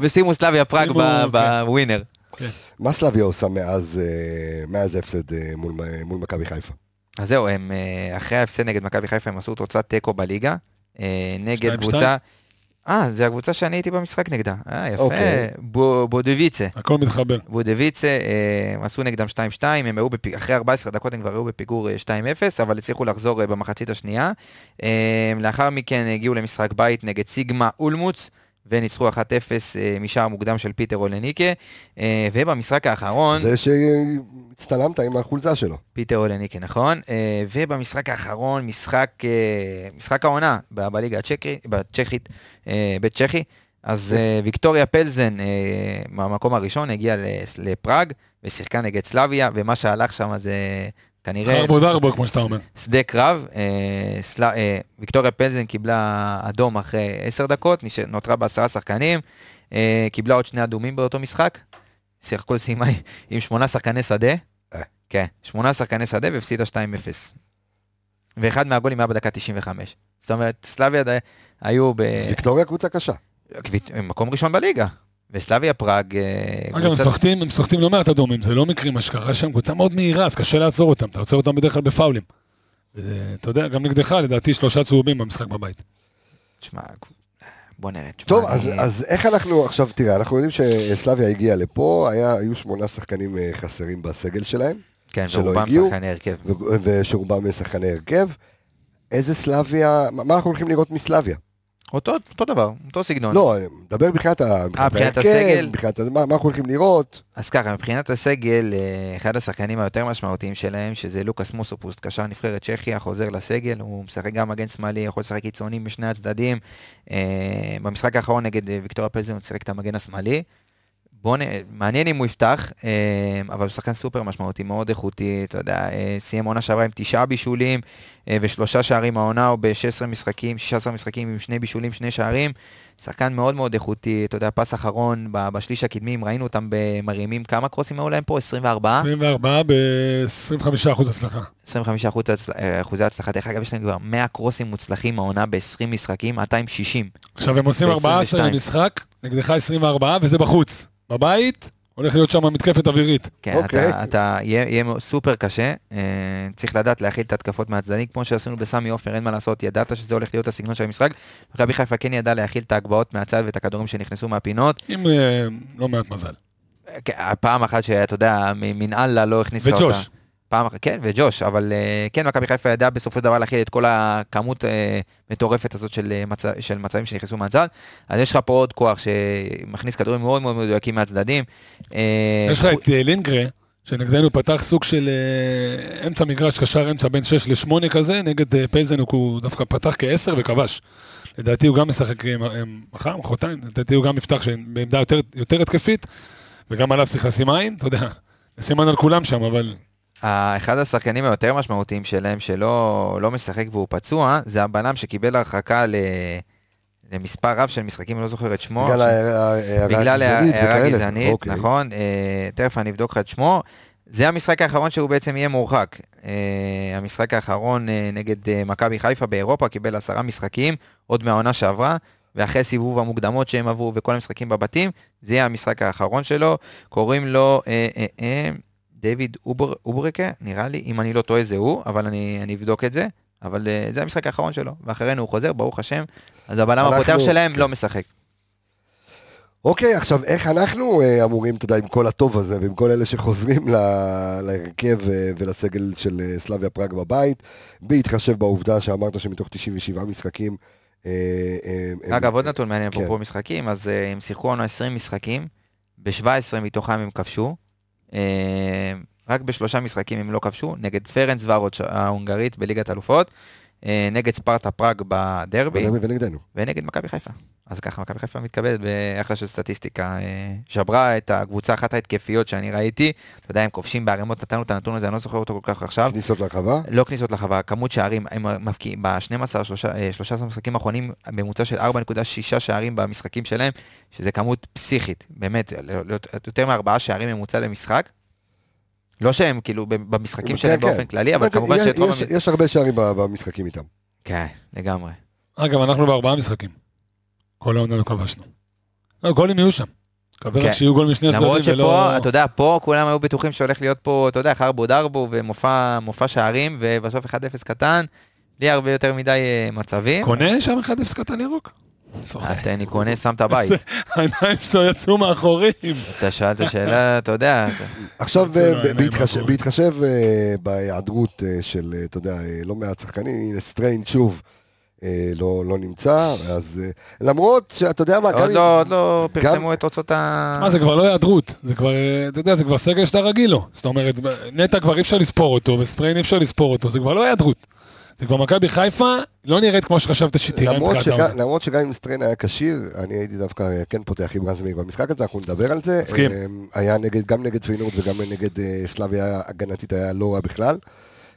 Speaker 3: ושימו סלאביה פראג בווינר.
Speaker 1: מה סלאביה עושה מאז, אה, מאז ההפסד אה, מול, מול מכבי חיפה?
Speaker 3: אז זהו, הם, אה, אחרי ההפסד נגד מכבי חיפה הם עשו תוצאת תיקו בליגה, נגד קבוצה... אה, זה הקבוצה שאני הייתי במשחק נגדה. אה, יפה. אוקיי. בודוויצה.
Speaker 2: הכל מתחבר.
Speaker 3: בודוויצה, הם עשו נגדם 2-2, הם היו בפיג... אחרי 14 דקות הם כבר היו בפיגור 2-0, אבל הצליחו לחזור במחצית השנייה. לאחר מכן הגיעו למשחק בית נגד סיגמה אולמוץ. וניצחו 1-0 אה, משער מוקדם של פיטר אולאינקה, אה, ובמשחק האחרון...
Speaker 1: זה שהצטלמת עם החולצה שלו.
Speaker 3: פיטר אולאינקה, נכון. אה, ובמשחק האחרון, משחק, משחק העונה בליגה הצ'כית, בית צ'כי, אז ויקטוריה פלזן מהמקום הראשון הגיע לפראג ושיחקה נגד סלאביה, ומה שהלך שם זה כנראה...
Speaker 2: חרבו דרבו, כמו שאתה אומר.
Speaker 3: שדה קרב, אה, סל... אה, ויקטוריה פלזן קיבלה אדום אחרי עשר דקות. נותרה בעשרה שחקנים, אה, קיבלה עוד שני אדומים באותו משחק, שיחקו סיימה עם שמונה שחקני שדה.
Speaker 1: אה.
Speaker 3: כן, שמונה שחקני שדה והפסידה 2-0. ואחד מהגולים היה בדקה 95. זאת אומרת, סלאביה היו ב...
Speaker 1: ויקטוריה קבוצה קשה.
Speaker 3: מקום ראשון בליגה. וסלאביה פראג...
Speaker 2: אה, אגב, הם סוחטים, הם סוחטים לא מעט אדומים, זה לא מקרי מה שקרה שם, קבוצה מאוד מהירה, אז קשה לעצור אותם, אתה עוצר אותם בדרך כלל בפאולים. אתה יודע, גם נגדך, לדעתי, שלושה צהובים במשחק בבית.
Speaker 3: תשמע, בוא נראה.
Speaker 1: טוב, אז, אני... אז איך אנחנו, עכשיו תראה, אנחנו יודעים שסלאביה הגיעה לפה, היה, היו שמונה שחקנים אה, חסרים בסגל שלהם.
Speaker 3: כן, ורובם שחקני הרכב.
Speaker 1: ושרובם שחקני הרכב. איזה סלאביה, מה אנחנו הולכים לראות מסלאביה?
Speaker 3: אותו, אותו דבר, אותו סגנון.
Speaker 1: לא, מדבר מבחינת, ה...
Speaker 3: מבחינת הסגל.
Speaker 1: מבחינת מה, מה אנחנו הולכים לראות.
Speaker 3: אז ככה, מבחינת הסגל, אה, אחד השחקנים היותר משמעותיים שלהם, שזה לוקאס מוסופוסט, קשר נבחרת צ'כיה, חוזר לסגל, הוא משחק גם מגן שמאלי, יכול לשחק קיצוני משני הצדדים. אה, במשחק האחרון נגד אה, ויקטוריה פלזן הוא שיחק את המגן השמאלי. בוא נ... מעניין אם הוא יפתח, אה, אבל הוא שחקן סופר משמעותי, מאוד איכותי, אתה יודע, אה, סיים עונה שעברה עם תשעה בישולים אה, ושלושה שערים העונה, או ב-16 משחקים, 16 משחקים עם שני בישולים, שני שערים. שחקן מאוד מאוד איכותי, אתה יודע, פס אחרון בשליש הקדמי, אם ראינו אותם במרימים, כמה קרוסים היו להם פה? 24?
Speaker 2: 24 ב-25% הצלחה.
Speaker 3: 25 אחוזי הצלחה, דרך אגב, יש להם כבר 100 קרוסים מוצלחים העונה ב-20 משחקים, 260.
Speaker 2: עכשיו הם עושים 14 למשחק, נגדך 24, וזה בחוץ. בבית, הולך להיות שם מתקפת אווירית.
Speaker 3: כן, okay. אוקיי. אתה, אתה יהיה, יהיה סופר קשה, אה, צריך לדעת להכיל את התקפות מהצדדים, כמו שעשינו בסמי עופר, אין מה לעשות, ידעת שזה הולך להיות הסגנון של המשחק. מכבי חיפה כן ידע להכיל את ההגבהות מהצד ואת הכדורים שנכנסו מהפינות.
Speaker 2: עם אה, לא מעט מזל.
Speaker 3: כן, פעם אחת שאתה יודע, מנהלה לא הכניסה אותה. וג'וש. פעם אחת, כן, וג'וש, אבל אה, כן, מכבי חיפה ידעה בסופו של דבר להכיל את כל הכמות אה, מטורפת הזאת של, אה, מצ... של מצבים שנכנסו מהצד. אז יש לך פה עוד כוח שמכניס כדורים מאוד מאוד מדויקים מהצדדים.
Speaker 2: יש לך את לינגר, שנגדנו פתח סוג של אמצע מגרש, קשר אמצע בין 6 ל-8 כזה, נגד פלזן הוא דווקא פתח כ-10 וכבש. לדעתי הוא גם משחק מחר, מחרתיים, לדעתי הוא גם יפתח בעמדה יותר, יותר התקפית, וגם עליו צריך לשים עין, אתה יודע, סימן על כולם שם, אבל
Speaker 3: אחד השחקנים היותר משמעותיים שלהם שלא לא משחק והוא פצוע, זה הבלם שקיבל הרחקה ל... למספר רב של משחקים, אני לא זוכר את שמו.
Speaker 1: בגלל
Speaker 3: הערה גזענית, אוקיי. נכון. אה, תכף אני אבדוק לך את שמו. זה המשחק האחרון שהוא בעצם יהיה מורחק. אה, המשחק האחרון אה, נגד אה, מכבי חיפה באירופה קיבל עשרה משחקים, עוד מהעונה שעברה, ואחרי סיבוב המוקדמות שהם עברו וכל המשחקים בבתים, זה יהיה המשחק האחרון שלו. קוראים לו... אה, אה, אה, דיוויד אובר, אוברקה, נראה לי, אם אני לא טועה זה הוא, אבל אני, אני אבדוק את זה. אבל אה, זה המשחק האחרון שלו, ואחרינו הוא חוזר, ברוך השם. אז הבלם. הפותח שלהם. לא משחק.
Speaker 1: אוקיי, עכשיו איך אנחנו אה, אמורים, אתה יודע, עם כל הטוב הזה, ועם כל אלה שחוזרים לה, להרכב אה, ולסגל של אה, סלאביה פראג בבית, בהתחשב בעובדה שאמרת שמתוך 97 משחקים... Uh,
Speaker 3: uh, אגב, עוד נתון מעניין, אפרופו כן. משחקים, אז הם שיחקו עונה 20 משחקים, ב-17 מתוכם הם כבשו, אה, רק בשלושה משחקים הם לא כבשו, נגד פרנס ורוץ' ההונגרית בליגת אלופות, אה, נגד ספרטה פראג בדרבי,
Speaker 1: ונגדנו.
Speaker 3: ונגד מכבי חיפה. אז ככה מכבי חיפה מתקבלת באחלה של סטטיסטיקה. אה, שברה את הקבוצה אחת ההתקפיות שאני ראיתי, אתה יודע, הם כובשים בערימות, נתנו את הנתון הזה, אני לא זוכר אותו כל כך עכשיו.
Speaker 1: כניסות לרחבה?
Speaker 3: לא כניסות לרחבה, כמות שערים, הם מבקיעים, ב-12, 13 משחקים האחרונים, ממוצע של 4.6 שערים במשחקים שלהם, שזה כמות פסיכית, באמת, יותר מארבעה שערים ממוצע למשחק. לא שהם כאילו במשחקים שלהם כן, באופן כן. כללי, אבל כמובן
Speaker 1: ש... יש הרבה שערים במשחקים איתם.
Speaker 3: כן, לגמרי.
Speaker 2: אגב, אנחנו בארבעה משחקים. כל העונה לא כבשנו. לא, גולים יהיו שם. מקווה רק כן. שיהיו גול משני הצדדים ולא...
Speaker 3: למרות שפה, אתה יודע, פה כולם היו בטוחים שהולך להיות פה, אתה יודע, חרבו דרבו ומופע שערים, ובסוף 1-0 קטן, בלי הרבה יותר מדי אה, מצבים.
Speaker 2: קונה שם 1-0 קטן ירוק?
Speaker 3: אני קונה, שם את הבית.
Speaker 2: העיניים שלו יצאו מאחורים.
Speaker 3: אתה שאלת שאלה, אתה יודע.
Speaker 1: עכשיו, בהתחשב אה, בהיעדרות אה, של, אתה יודע, לא מעט שחקנים, הנה סטריין שוב. אה, לא, לא נמצא, אז אה, למרות שאתה יודע מה,
Speaker 3: עוד לא, עוד לא פרסמו גם... את תוצאות ה...
Speaker 2: מה, זה כבר לא היעדרות, זה כבר, אתה יודע, זה כבר סגל שאתה רגיל לו. זאת אומרת, נטע כבר אי אפשר לספור אותו, וסטריין אי אפשר לספור אותו, זה כבר לא היעדרות. זה כבר מכבי חיפה, לא נראית כמו שחשבת שתראה
Speaker 1: מבחינת העונה. למרות שגם אם סטריין היה כשיר, אני הייתי דווקא כן פותח עם רזמי במשחק הזה, אנחנו נדבר על זה.
Speaker 2: מסכים.
Speaker 1: היה נגד, גם נגד פיינורד וגם נגד סלאביה הגנתית היה לא רע בכלל.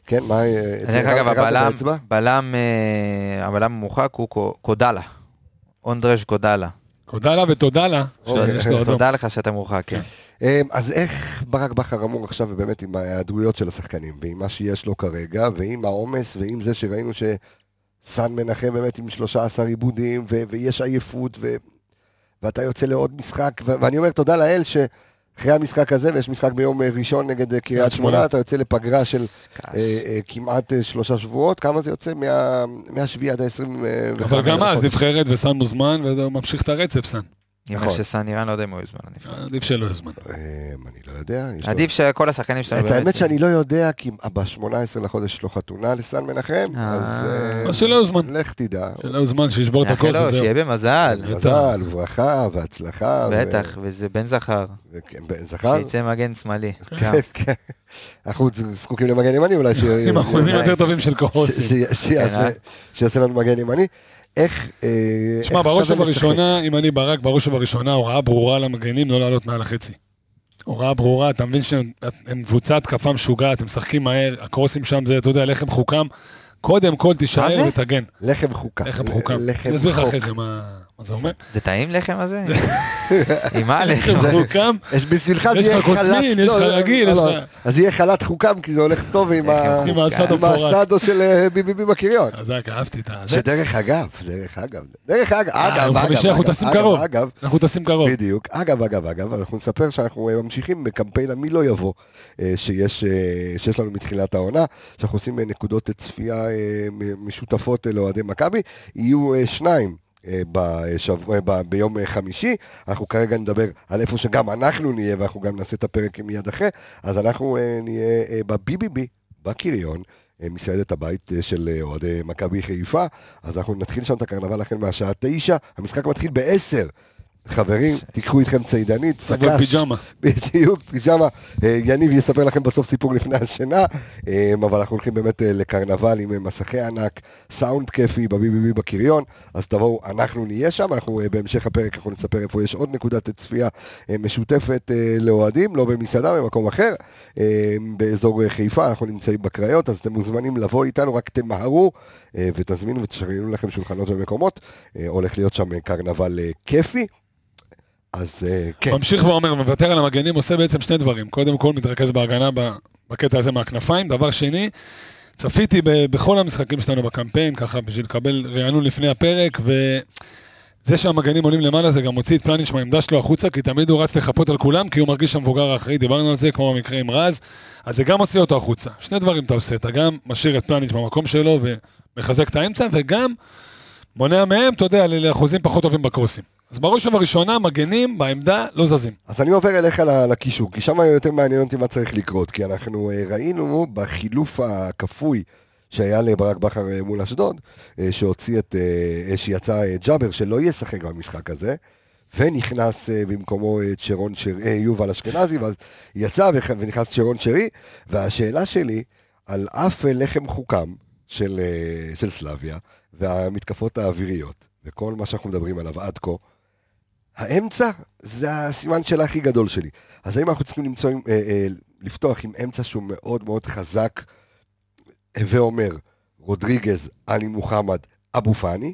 Speaker 1: כן, מה...
Speaker 3: דרך אגב, הבלם, בלם, אה, הבלם המורחק הוא קודלה. אונדרש קודלה.
Speaker 2: קודלה ותודה לה.
Speaker 3: תודה לך שאתה מורחק, כן.
Speaker 1: אז איך ברק בכר אמור עכשיו, באמת עם ההיעדרויות של השחקנים, ועם מה שיש לו כרגע, ועם העומס, ועם זה שראינו שסן מנחם באמת עם 13 עיבודים, ו- ויש עייפות, ו- ואתה יוצא לעוד משחק, ו- ואני אומר תודה לאל ש... אחרי המשחק הזה, ויש משחק ביום ראשון נגד קריית שמונה, אתה יוצא לפגרה של אה, אה, כמעט אה, שלושה שבועות, כמה זה יוצא? מהשביעי עד ה-25.
Speaker 2: אבל גם אז נבחרת וסן מוזמן, וזה ממשיך את הרצף סן.
Speaker 3: נכון. שסן איראן לא יודע אם הוא יוזמן לנבחרת.
Speaker 2: עדיף שלא יוזמן.
Speaker 1: אני לא יודע.
Speaker 3: עדיף שכל השחקנים שלנו...
Speaker 1: את האמת שאני לא יודע, כי ב-18 לחודש יש לו חתונה לסן מנחם, אז...
Speaker 2: אז שלא יוזמן.
Speaker 1: לך תדע.
Speaker 2: שלא יוזמן, שישבור את הכוס וזהו.
Speaker 3: שיהיה במזל.
Speaker 1: מזל, וברכה, והצלחה.
Speaker 3: בטח, וזה בן זכר.
Speaker 1: בן זכר?
Speaker 3: שיצא מגן שמאלי.
Speaker 1: כן, כן. אנחנו זקוקים למגן ימני אולי.
Speaker 2: עם אחוזים יותר טובים של קורוסים.
Speaker 1: שיעשה לנו מגן ימני. איך...
Speaker 2: שמע, בראש ובראשונה, אם אני ברק, בראש ובראשונה, הוראה ברורה למגנים לא לעלות מעל החצי. הוראה ברורה, אתה מבין שהם קבוצה התקפה משוגעת, הם משחקים מהר, הקרוסים שם זה, אתה יודע, לחם חוקם. קודם כל תישאר ותגן.
Speaker 1: לחם חוקם.
Speaker 2: לחם חוקם. אני אסביר לך אחרי זה מה... מה זה אומר?
Speaker 3: זה טעים לחם הזה? עם מה לחם?
Speaker 2: חוקם?
Speaker 1: יש בשבילך
Speaker 2: זה יהיה חלת... יש לך קוסמין, יש לך רגיל, יש לך...
Speaker 1: אז יהיה חלת חוקם, כי זה הולך טוב עם הסאדו של אה, ביבי בקריון.
Speaker 2: חזק, אהבתי את
Speaker 1: זה. שדרך אגב, דרך אגב, דרך אגב, אה, אגב,
Speaker 2: אגב, אנחנו טסים קרוב, אנחנו טסים קרוב.
Speaker 1: בדיוק, אגב, אגב, אגב, אנחנו נספר שאנחנו ממשיכים בקמפיין המי לא יבוא, שיש לנו מתחילת העונה, שאנחנו עושים נקודות צפייה משותפות לאוהדי מכבי, יהיו שניים. אה, בשבוע, ב, ביום אה, חמישי. אנחנו כרגע נדבר על איפה שגם אנחנו נהיה, ואנחנו גם נעשה את הפרק מיד אחרי. אז אנחנו אה, נהיה ב-BBB, בקריון. מסעדת הבית של אוהדי מכבי חיפה, אז אנחנו נתחיל שם את הקרנבל החל מהשעה תשע, המשחק מתחיל בעשר. חברים, תיקחו איתכם צידנית,
Speaker 2: סקש. פיג'מה.
Speaker 1: בדיוק, פיג'מה. אה, יניב יספר לכם בסוף סיפור לפני השינה, אה, אבל אנחנו הולכים באמת אה, לקרנבל עם מסכי ענק, סאונד כיפי בבי.בי.בי בקריון, אז תבואו, אנחנו נהיה שם, אנחנו בהמשך הפרק אנחנו נספר איפה יש עוד נקודת צפייה משותפת לאוהדים, לא במסעדה, במקום אחר, באזור חיפה, אנחנו נמצאים בקריות, אז אתם מוזמנים לבוא איתנו, רק תמהרו ותזמינו ותשריינו לכם שולחנות ומקומות, הולך להיות שם קרנבל כיפי. אז uh, כן.
Speaker 2: ממשיך ואומר, מוותר על המגנים, עושה בעצם שני דברים. קודם כל, מתרכז בהגנה בקטע הזה מהכנפיים. דבר שני, צפיתי ב- בכל המשחקים שלנו בקמפיין, ככה בשביל לקבל רענון לפני הפרק, וזה שהמגנים עולים למעלה זה גם מוציא את פלניש מהעמדה שלו החוצה, כי תמיד הוא רץ לחפות על כולם, כי הוא מרגיש המבוגר האחראי, דיברנו על זה, כמו במקרה עם רז, אז זה גם מוציא אותו החוצה. שני דברים אתה עושה, אתה גם משאיר את פלניש במקום שלו ומחזק את האמצע, וגם מונע מהם, אתה יודע, לאחוזים פחות טובים בקרוסים. אז בראש ובראשונה, מגנים בעמדה לא זזים.
Speaker 1: אז אני עובר אליך לקישור, כי שם יותר מעניין אותי מה צריך לקרות, כי אנחנו אה, ראינו בחילוף הכפוי שהיה לברק בכר אה, מול אשדוד, אה, שהוציא את, שיצא ג'אבר, שלא ישחק במשחק הזה. ונכנס במקומו את שרון שרי, יובל אשכנזי, ואז יצא ונכנס שרון שרי, והשאלה שלי, על אף לחם חוקם של, של סלביה, והמתקפות האוויריות, וכל מה שאנחנו מדברים עליו עד כה, האמצע זה הסימן של הכי גדול שלי. אז האם אנחנו צריכים למצוא, אה, אה, לפתוח עם אמצע שהוא מאוד מאוד חזק, הווה אומר, רודריגז, עלי מוחמד, אבו פאני?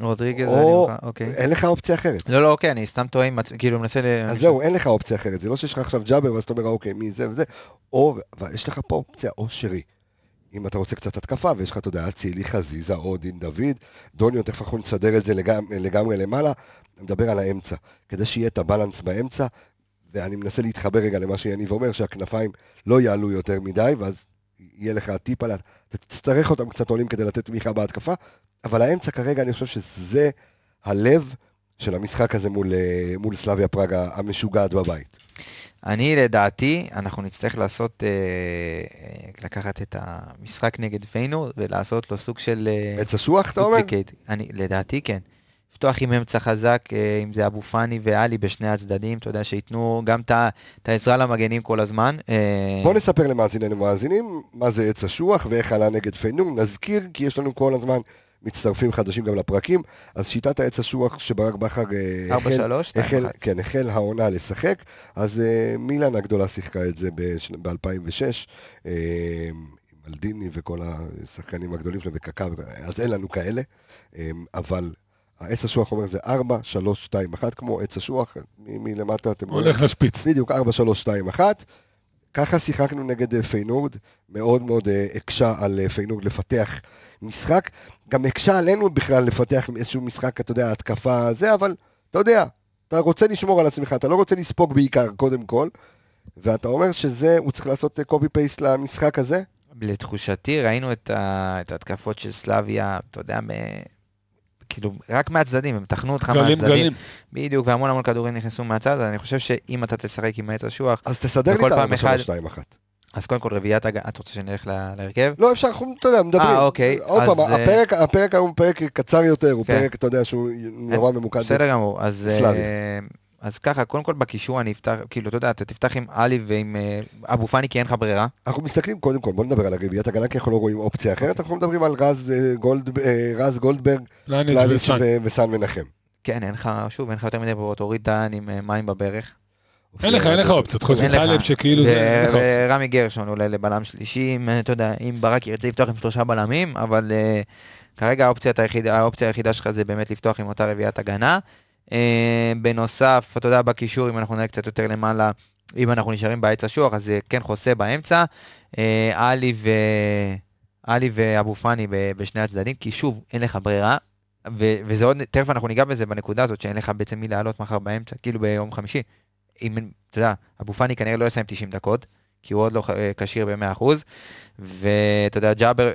Speaker 3: רודריגז, או... אוקיי.
Speaker 1: אין לך אופציה אחרת.
Speaker 3: לא, לא, אוקיי, אני סתם טועה, כאילו מנסה ל...
Speaker 1: אז זהו, אין לך אופציה אחרת. זה לא שיש לך עכשיו ג'אבר, ואז אתה אומר, אוקיי, מי זה וזה, או, ויש לך פה אופציה, או שרי. אם אתה רוצה קצת התקפה, ויש לך, אתה יודע, אצילי חזיזה או דין דוד, דוניו, תכף אנחנו נסדר את זה לגמרי, לגמרי למעלה, אני מדבר על האמצע, כדי שיהיה את הבלנס באמצע, ואני מנסה להתחבר רגע למה שיניב אומר, שהכנפיים לא יעלו יותר מדי, ואז יהיה לך טיפה, אתה תצטרך אותם קצת עולים כדי לתת תמיכה בהתקפה, אבל האמצע כרגע, אני חושב שזה הלב של המשחק הזה מול, אה, מול סלאביה פראגה המשוגעת בבית.
Speaker 3: אני לדעתי, אנחנו נצטרך לעשות, אה, אה, לקחת את המשחק נגד פיינור ולעשות לו סוג של...
Speaker 1: אה, עץ אשוח, אתה אומר?
Speaker 3: אני, לדעתי כן. לפתוח עם אמצע חזק, אה, אם זה אבו פאני ואלי בשני הצדדים, אתה יודע, שייתנו גם את העזרה למגנים כל הזמן.
Speaker 1: אה, בוא נספר למאזיננו ומאזינים מה זה עץ אשוח ואיך עלה נגד פיינור. נזכיר, כי יש לנו כל הזמן מצטרפים חדשים גם לפרקים, אז שיטת העץ אשוח שברק בכר
Speaker 3: אה, החל,
Speaker 1: החל, כן, החל העונה לשחק, אז uh, מילאן הגדולה שיחקה את זה ב-2006, uh, עם אלדיני וכל השחקנים הגדולים שלהם וקקה, אז אין לנו כאלה, um, אבל העץ אשוח אומר זה 4, 3, 2, 1, כמו עץ אשוח, מלמטה אתם
Speaker 2: רואים. הולך לשפיץ.
Speaker 1: בדיוק, 4, 3, 2, 1. ככה שיחקנו נגד אה, פיינורד, מאוד מאוד אה, הקשה על פיינורד לפתח משחק. גם הקשה עלינו בכלל לפתח איזשהו משחק, אתה יודע, התקפה זה, אבל אתה יודע, אתה רוצה לשמור על עצמך, אתה לא רוצה לספוג בעיקר, קודם כל. ואתה אומר שזה, הוא צריך לעשות קופי פייסט למשחק הזה?
Speaker 3: לתחושתי, ראינו את, ה, את ההתקפות של סלאביה, אתה יודע, ב, כאילו, רק מהצדדים, הם תחנו אותך גלים, מהצדדים. גלים. בדיוק, והמון המון כדורים נכנסו מהצד, אני חושב שאם אתה תשחק עם העץ אשוח,
Speaker 1: אז תסדר לי את ה 4 2 1
Speaker 3: אז קודם כל רביעיית הגנה, אתה רוצה שנלך להרכב?
Speaker 1: לא, אפשר, אנחנו, אתה יודע, מדברים.
Speaker 3: אה, אוקיי.
Speaker 1: עוד פעם, אה, הפרק, הפרק הוא פרק קצר יותר, הוא כן. פרק, אתה יודע, שהוא נורא ממוקד.
Speaker 3: בסדר גמור, אז... אה, אז ככה, קודם כל בקישור אני אפתח, כאילו, אתה יודע, אתה תפתח עם עלי ועם אה, אבו פאני, כי אין לך ברירה.
Speaker 1: אנחנו מסתכלים, קודם כל, בוא נדבר על הרביעיית הגנה, כי אנחנו לא רואים אופציה אחרת, אנחנו מדברים על רז, אה, גולד, אה, רז גולדברג,
Speaker 2: לאניץ'
Speaker 1: וסן מנחם.
Speaker 3: כן, אין לך, שוב, אין לך יותר מדי ברירות, תוריד דן עם מים בברך.
Speaker 2: אין לך, אין לך אופציות, חוץ מטלב שכאילו זה, אין לך אופציות.
Speaker 3: ורמי גרשון אולי לבלם שלישי, אתה יודע, אם ברק ירצה לפתוח עם שלושה בלמים, אבל כרגע האופציה היחידה שלך זה באמת לפתוח עם אותה רביעיית הגנה. אה, בנוסף, אתה יודע, בקישור, אם אנחנו נראה קצת יותר למעלה, אם אנחנו נשארים בעץ השוח, אז זה כן חוסה באמצע. אה, עלי ו... עלי ואבו פאני בשני הצדדים, כי שוב, אין לך ברירה, ו- וזה עוד, תכף אנחנו ניגע בזה בנקודה הזאת, שאין לך בעצם מי לעלות מחר באמצע, כאילו ביום חמישי. אם, אתה יודע, אבו פאני כנראה לא יסיים 90 דקות, כי הוא עוד לא אה, כשיר ב-100%, ואתה יודע, ג'אבר,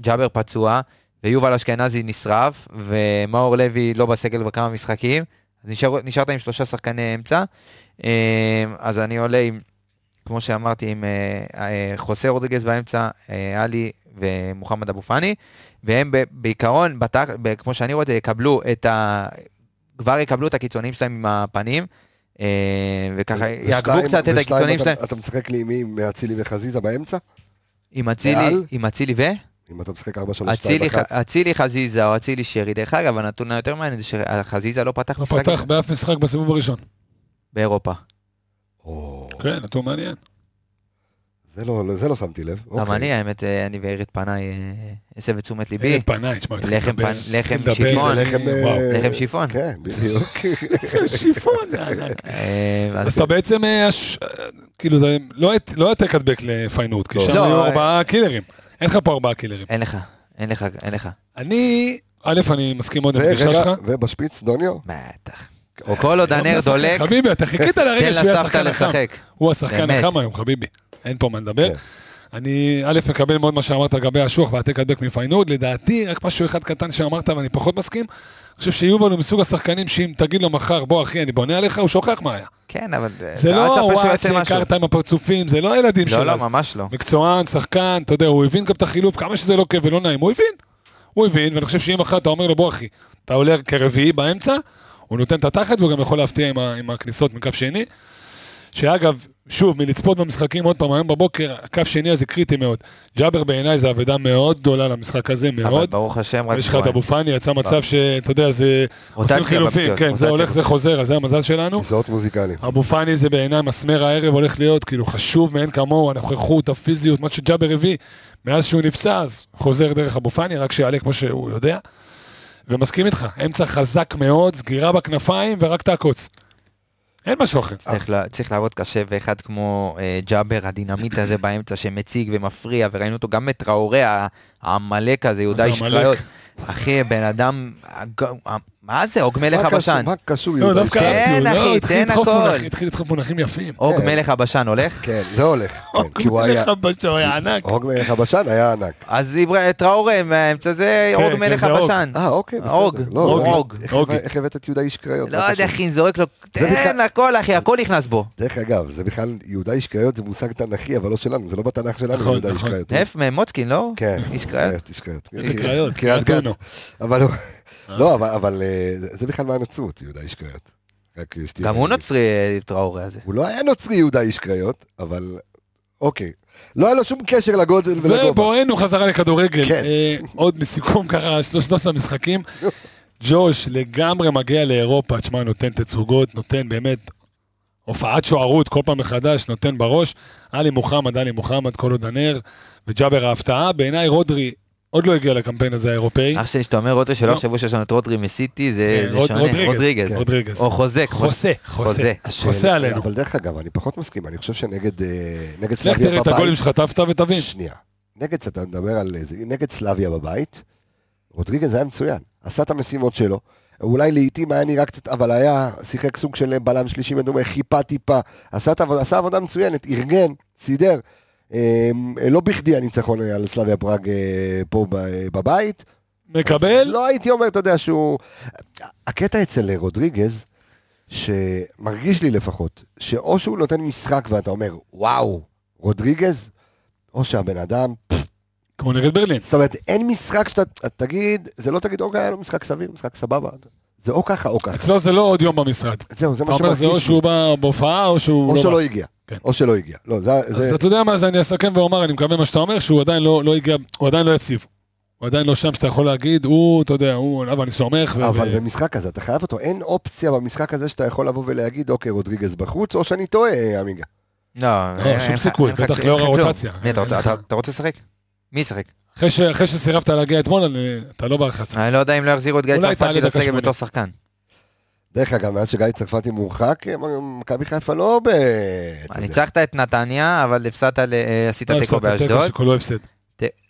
Speaker 3: ג'אבר פצוע, ויובל אשכנזי נשרף, ומאור לוי לא בסגל בכמה משחקים, אז נשאר, נשארת עם שלושה שחקני אמצע. אה, אז אני עולה עם, כמו שאמרתי, עם אה, אה, חוסה רודריגז באמצע, עלי ומוחמד אבו פאני, והם בעיקרון, בתח, כמו שאני רואה את זה, יקבלו את ה... כבר יקבלו את הקיצונים שלהם עם הפנים. וככה יעקבו קצת את הקיצונים שלהם.
Speaker 1: אתה משחק לי עם מי? עם אצילי וחזיזה באמצע?
Speaker 3: עם אצילי ו?
Speaker 1: אם אתה משחק 4-3-2 1.
Speaker 3: אצילי חזיזה או אצילי שרי, דרך אגב, הנתון היותר מעניין זה שחזיזה לא פתח
Speaker 2: משחק. לא פתח באף משחק בסיבוב הראשון.
Speaker 3: באירופה.
Speaker 2: כן, נתון מעניין.
Speaker 1: זה לא, זה לא שמתי לב.
Speaker 3: גם אוקיי. אני, האמת, אה, אני ואירד פניי הסב את תשומת ליבי.
Speaker 2: אירד פניי, תשמע,
Speaker 3: לחם שיפון. לחם שיפון.
Speaker 1: כן, בדיוק.
Speaker 2: לחם שיפון, זה ענק. אה, אז אתה בעצם, אה, כאילו, זה לא העתק הדבק לפיינורד, כי שם לא, היו ארבעה קילרים. אין לך פה ארבעה קילרים.
Speaker 3: אין לך, אין לך, אין לך.
Speaker 2: אני, א', אני מסכים מאוד עם הפגישה שלך.
Speaker 1: ובשפיץ, דוניו?
Speaker 3: בטח. או כל עוד הנר דולק.
Speaker 2: חביבי, אתה חיכית לרגע שהוא יהיה השחקן החם. הוא השחקן החם היום, חביבי. אין פה מה לדבר. כן. אני, א', מקבל מאוד מה שאמרת לגבי השוח והעתק הדבק מפיינורד. לדעתי, רק משהו אחד קטן שאמרת ואני פחות מסכים. אני חושב שיובל הוא מסוג השחקנים שאם תגיד לו מחר, בוא אחי, אני בונה עליך, הוא שוכח מה היה.
Speaker 3: כן, אבל...
Speaker 2: זה לא וואט שהכרת עם הפרצופים, זה לא הילדים שלו.
Speaker 3: לא, לא, ממש לא.
Speaker 2: מקצוען, שחקן, אתה יודע, הוא הבין גם את החילוף, כמה שזה לא כיף ולא נעים, הוא הבין. הוא הבין, ואני חושב שאם מחר אתה אומר לו, בוא אחי, אתה עולה כרביעי באמצע, הוא נותן את התחת והוא גם יכול להפתיע עם, עם הכניסות מקו שני. שאגב, שוב, מלצפות במשחקים עוד פעם, היום בבוקר, הקו שני הזה קריטי מאוד. ג'אבר בעיניי זה אבדה מאוד גדולה למשחק הזה, מאוד. אבל
Speaker 3: ברוך השם,
Speaker 2: רק... יש לך את אבו פאני, יצא מצב שאתה יודע, זה... עושים חילופים, כן, זה הולך, זה חוזר, אז זה המזל שלנו.
Speaker 1: כיסאות מוזיקליים.
Speaker 2: אבו פאני זה בעיניי מסמר הערב הולך להיות, כאילו, חשוב מאין כמוהו, הנוכחות, הפיזיות, מה שג'אבר הביא, מאז שהוא נפצע, אז חוזר דרך אבו פאני, רק שיעלה כמו שהוא יודע. ומסכים איתך, אמצע חזק מאוד, סגירה בכנפיים ורק תעקוץ. אין משהו אחר.
Speaker 3: צריך, צריך לעבוד קשה, ואחד כמו אה, ג'אבר, הדינמיט הזה באמצע שמציג ומפריע, וראינו אותו גם את טראורה, העמלק הזה, יהודה איש קריות. אחי, בן אדם, מה זה, אוג מלך הבשן?
Speaker 1: מה קשור
Speaker 2: לא, יהודה? דווקא אהבתי,
Speaker 3: הוא לא, התחיל
Speaker 2: לדחוף מונחים יפים.
Speaker 3: אוג כן. מלך הבשן הולך?
Speaker 1: כן, זה הולך.
Speaker 2: כן, אוג מלך הבשן היה ענק.
Speaker 1: אוג מלך הבשן היה ענק.
Speaker 3: אז טראורה, האמצע זה כן, אוג מלך הבשן.
Speaker 1: אה, אוקיי, בסדר.
Speaker 3: אוג,
Speaker 1: לא,
Speaker 3: אוג.
Speaker 1: איך הבאת את יהודה איש קריות?
Speaker 3: לא יודע, אחי, זורק לו, תן הכל, אחי, הכל נכנס בו.
Speaker 1: דרך אגב, זה בכלל, יהודה איש קריות זה מושג תנכי, אבל לא שלנו, זה לא בתנ"ך שלנו,
Speaker 2: נכון, יהודה איש נכון. קריות.
Speaker 3: איפה, מוצקין, לא?
Speaker 1: כן.
Speaker 3: איש קריות.
Speaker 2: איזה קריות? קריית גת.
Speaker 1: לא, אבל, אבל אה, זה בכלל מהנצרות, יהודה איש קריות.
Speaker 3: גם הוא נוצרי, טראורי הזה.
Speaker 1: הוא לא היה נוצרי יהודה איש קריות, אבל אוקיי. לא היה לו שום קשר לגודל ולגובה.
Speaker 2: ובואנו חזרה לכדורגל. כן. אה, עוד מסיכום ככה, שלושת המשחקים. ג'וש לגמרי מגיע לאירופה, תשמע, נותן תצוגות, נותן באמת הופעת שוערות כל פעם מחדש, נותן בראש. עלי מוחמד, עלי מוחמד, כל עוד הנר, וג'אבר ההפתעה. בעיניי רודרי עוד לא הגיע לקמפיין הזה האירופאי.
Speaker 3: אח שלי, שאתה אומר רודריגז, שלא
Speaker 2: לא.
Speaker 3: יחשבו שיש לנו את רודרי מסיטי, זה
Speaker 2: כן,
Speaker 3: שונה.
Speaker 2: רודריגז.
Speaker 3: או חוזה.
Speaker 2: חוסה,
Speaker 3: חוזה.
Speaker 2: חוסה.
Speaker 1: השאלה-
Speaker 2: חוסה עלינו.
Speaker 1: אבל דרך אגב, אני פחות מסכים, אני חושב שנגד אה, נגד
Speaker 2: לך תראה את הגולים שחטפת ותבין.
Speaker 1: שנייה. נגד, אתה מדבר על נגד סלאביה בבית, רודריגז היה מצוין, עשה את המשימות שלו. אולי לעיתים היה נראה קצת, אבל היה, שיחק סוג של בלם שלישי מדומה, חיפה טיפה, עשה עבודה מצוינת, ארגן, סידר. אה, לא בכדי הניצחון על סלאביה פראג אה, פה בבית.
Speaker 2: מקבל?
Speaker 1: לא הייתי אומר, אתה יודע, שהוא... הקטע אצל רודריגז, שמרגיש לי לפחות, שאו שהוא נותן משחק ואתה אומר, וואו, רודריגז, או שהבן אדם,
Speaker 2: כמו נגד ברלין.
Speaker 1: זאת אומרת, אין משחק שאתה תגיד, זה לא תגיד, אוקיי, היה לו משחק סביר, משחק סבבה. זה או ככה או ככה.
Speaker 2: אצלו זה לא עוד יום במשרד.
Speaker 1: זהו, זה
Speaker 2: אתה
Speaker 1: מה
Speaker 2: אומר, זה או
Speaker 1: שמרגיש.
Speaker 2: שהוא בא בהופעה או שהוא
Speaker 1: או
Speaker 2: לא
Speaker 1: שלא. הגיע.
Speaker 2: כן.
Speaker 1: או שלא הגיע. לא, זה...
Speaker 2: אז
Speaker 1: זה-
Speaker 2: אתה יודע מה, אז אני אסכם ואומר, אני מקווה מה שאתה אומר, שהוא עדיין לא לא הגיע, הוא עדיין לא יציב. הוא עדיין לא שם שאתה יכול להגיד, הוא, אתה יודע, הוא, אבל אני סומך.
Speaker 1: אבל
Speaker 2: ו-
Speaker 1: במשחק הזה, אתה חייב אותו, אין אופציה במשחק הזה שאתה יכול לבוא ולהגיד, אוקיי, רודריגז בחוץ, או שאני טועה, עמיגה.
Speaker 3: לא,
Speaker 2: לא,
Speaker 3: אין
Speaker 2: שום
Speaker 3: לך-
Speaker 2: סיכוי,
Speaker 3: אין
Speaker 2: בטח
Speaker 3: אין
Speaker 2: לאור. הרוטציה.
Speaker 3: מי, אתה
Speaker 2: אין
Speaker 3: רוצה-. אתה- אתה רוצה לשחק? מי ישחק?
Speaker 2: אחרי אחרי שסירבת להגיע אתמול, אני- אתה לא בלחץ.
Speaker 3: אני לא יודע אם לא יחזירו את גיא צרפתי לסגל. בתור שחקן.
Speaker 1: דרך אגב, מאז שגיא צרפתי מורחק, מכבי חיפה לא ב...
Speaker 3: ניצחת את נתניה, אבל הפסדת, ל- אה, עשית
Speaker 2: לא
Speaker 3: תיקו
Speaker 2: הפסדת, תיקו
Speaker 3: באשדוד.
Speaker 2: שכולו הפסד.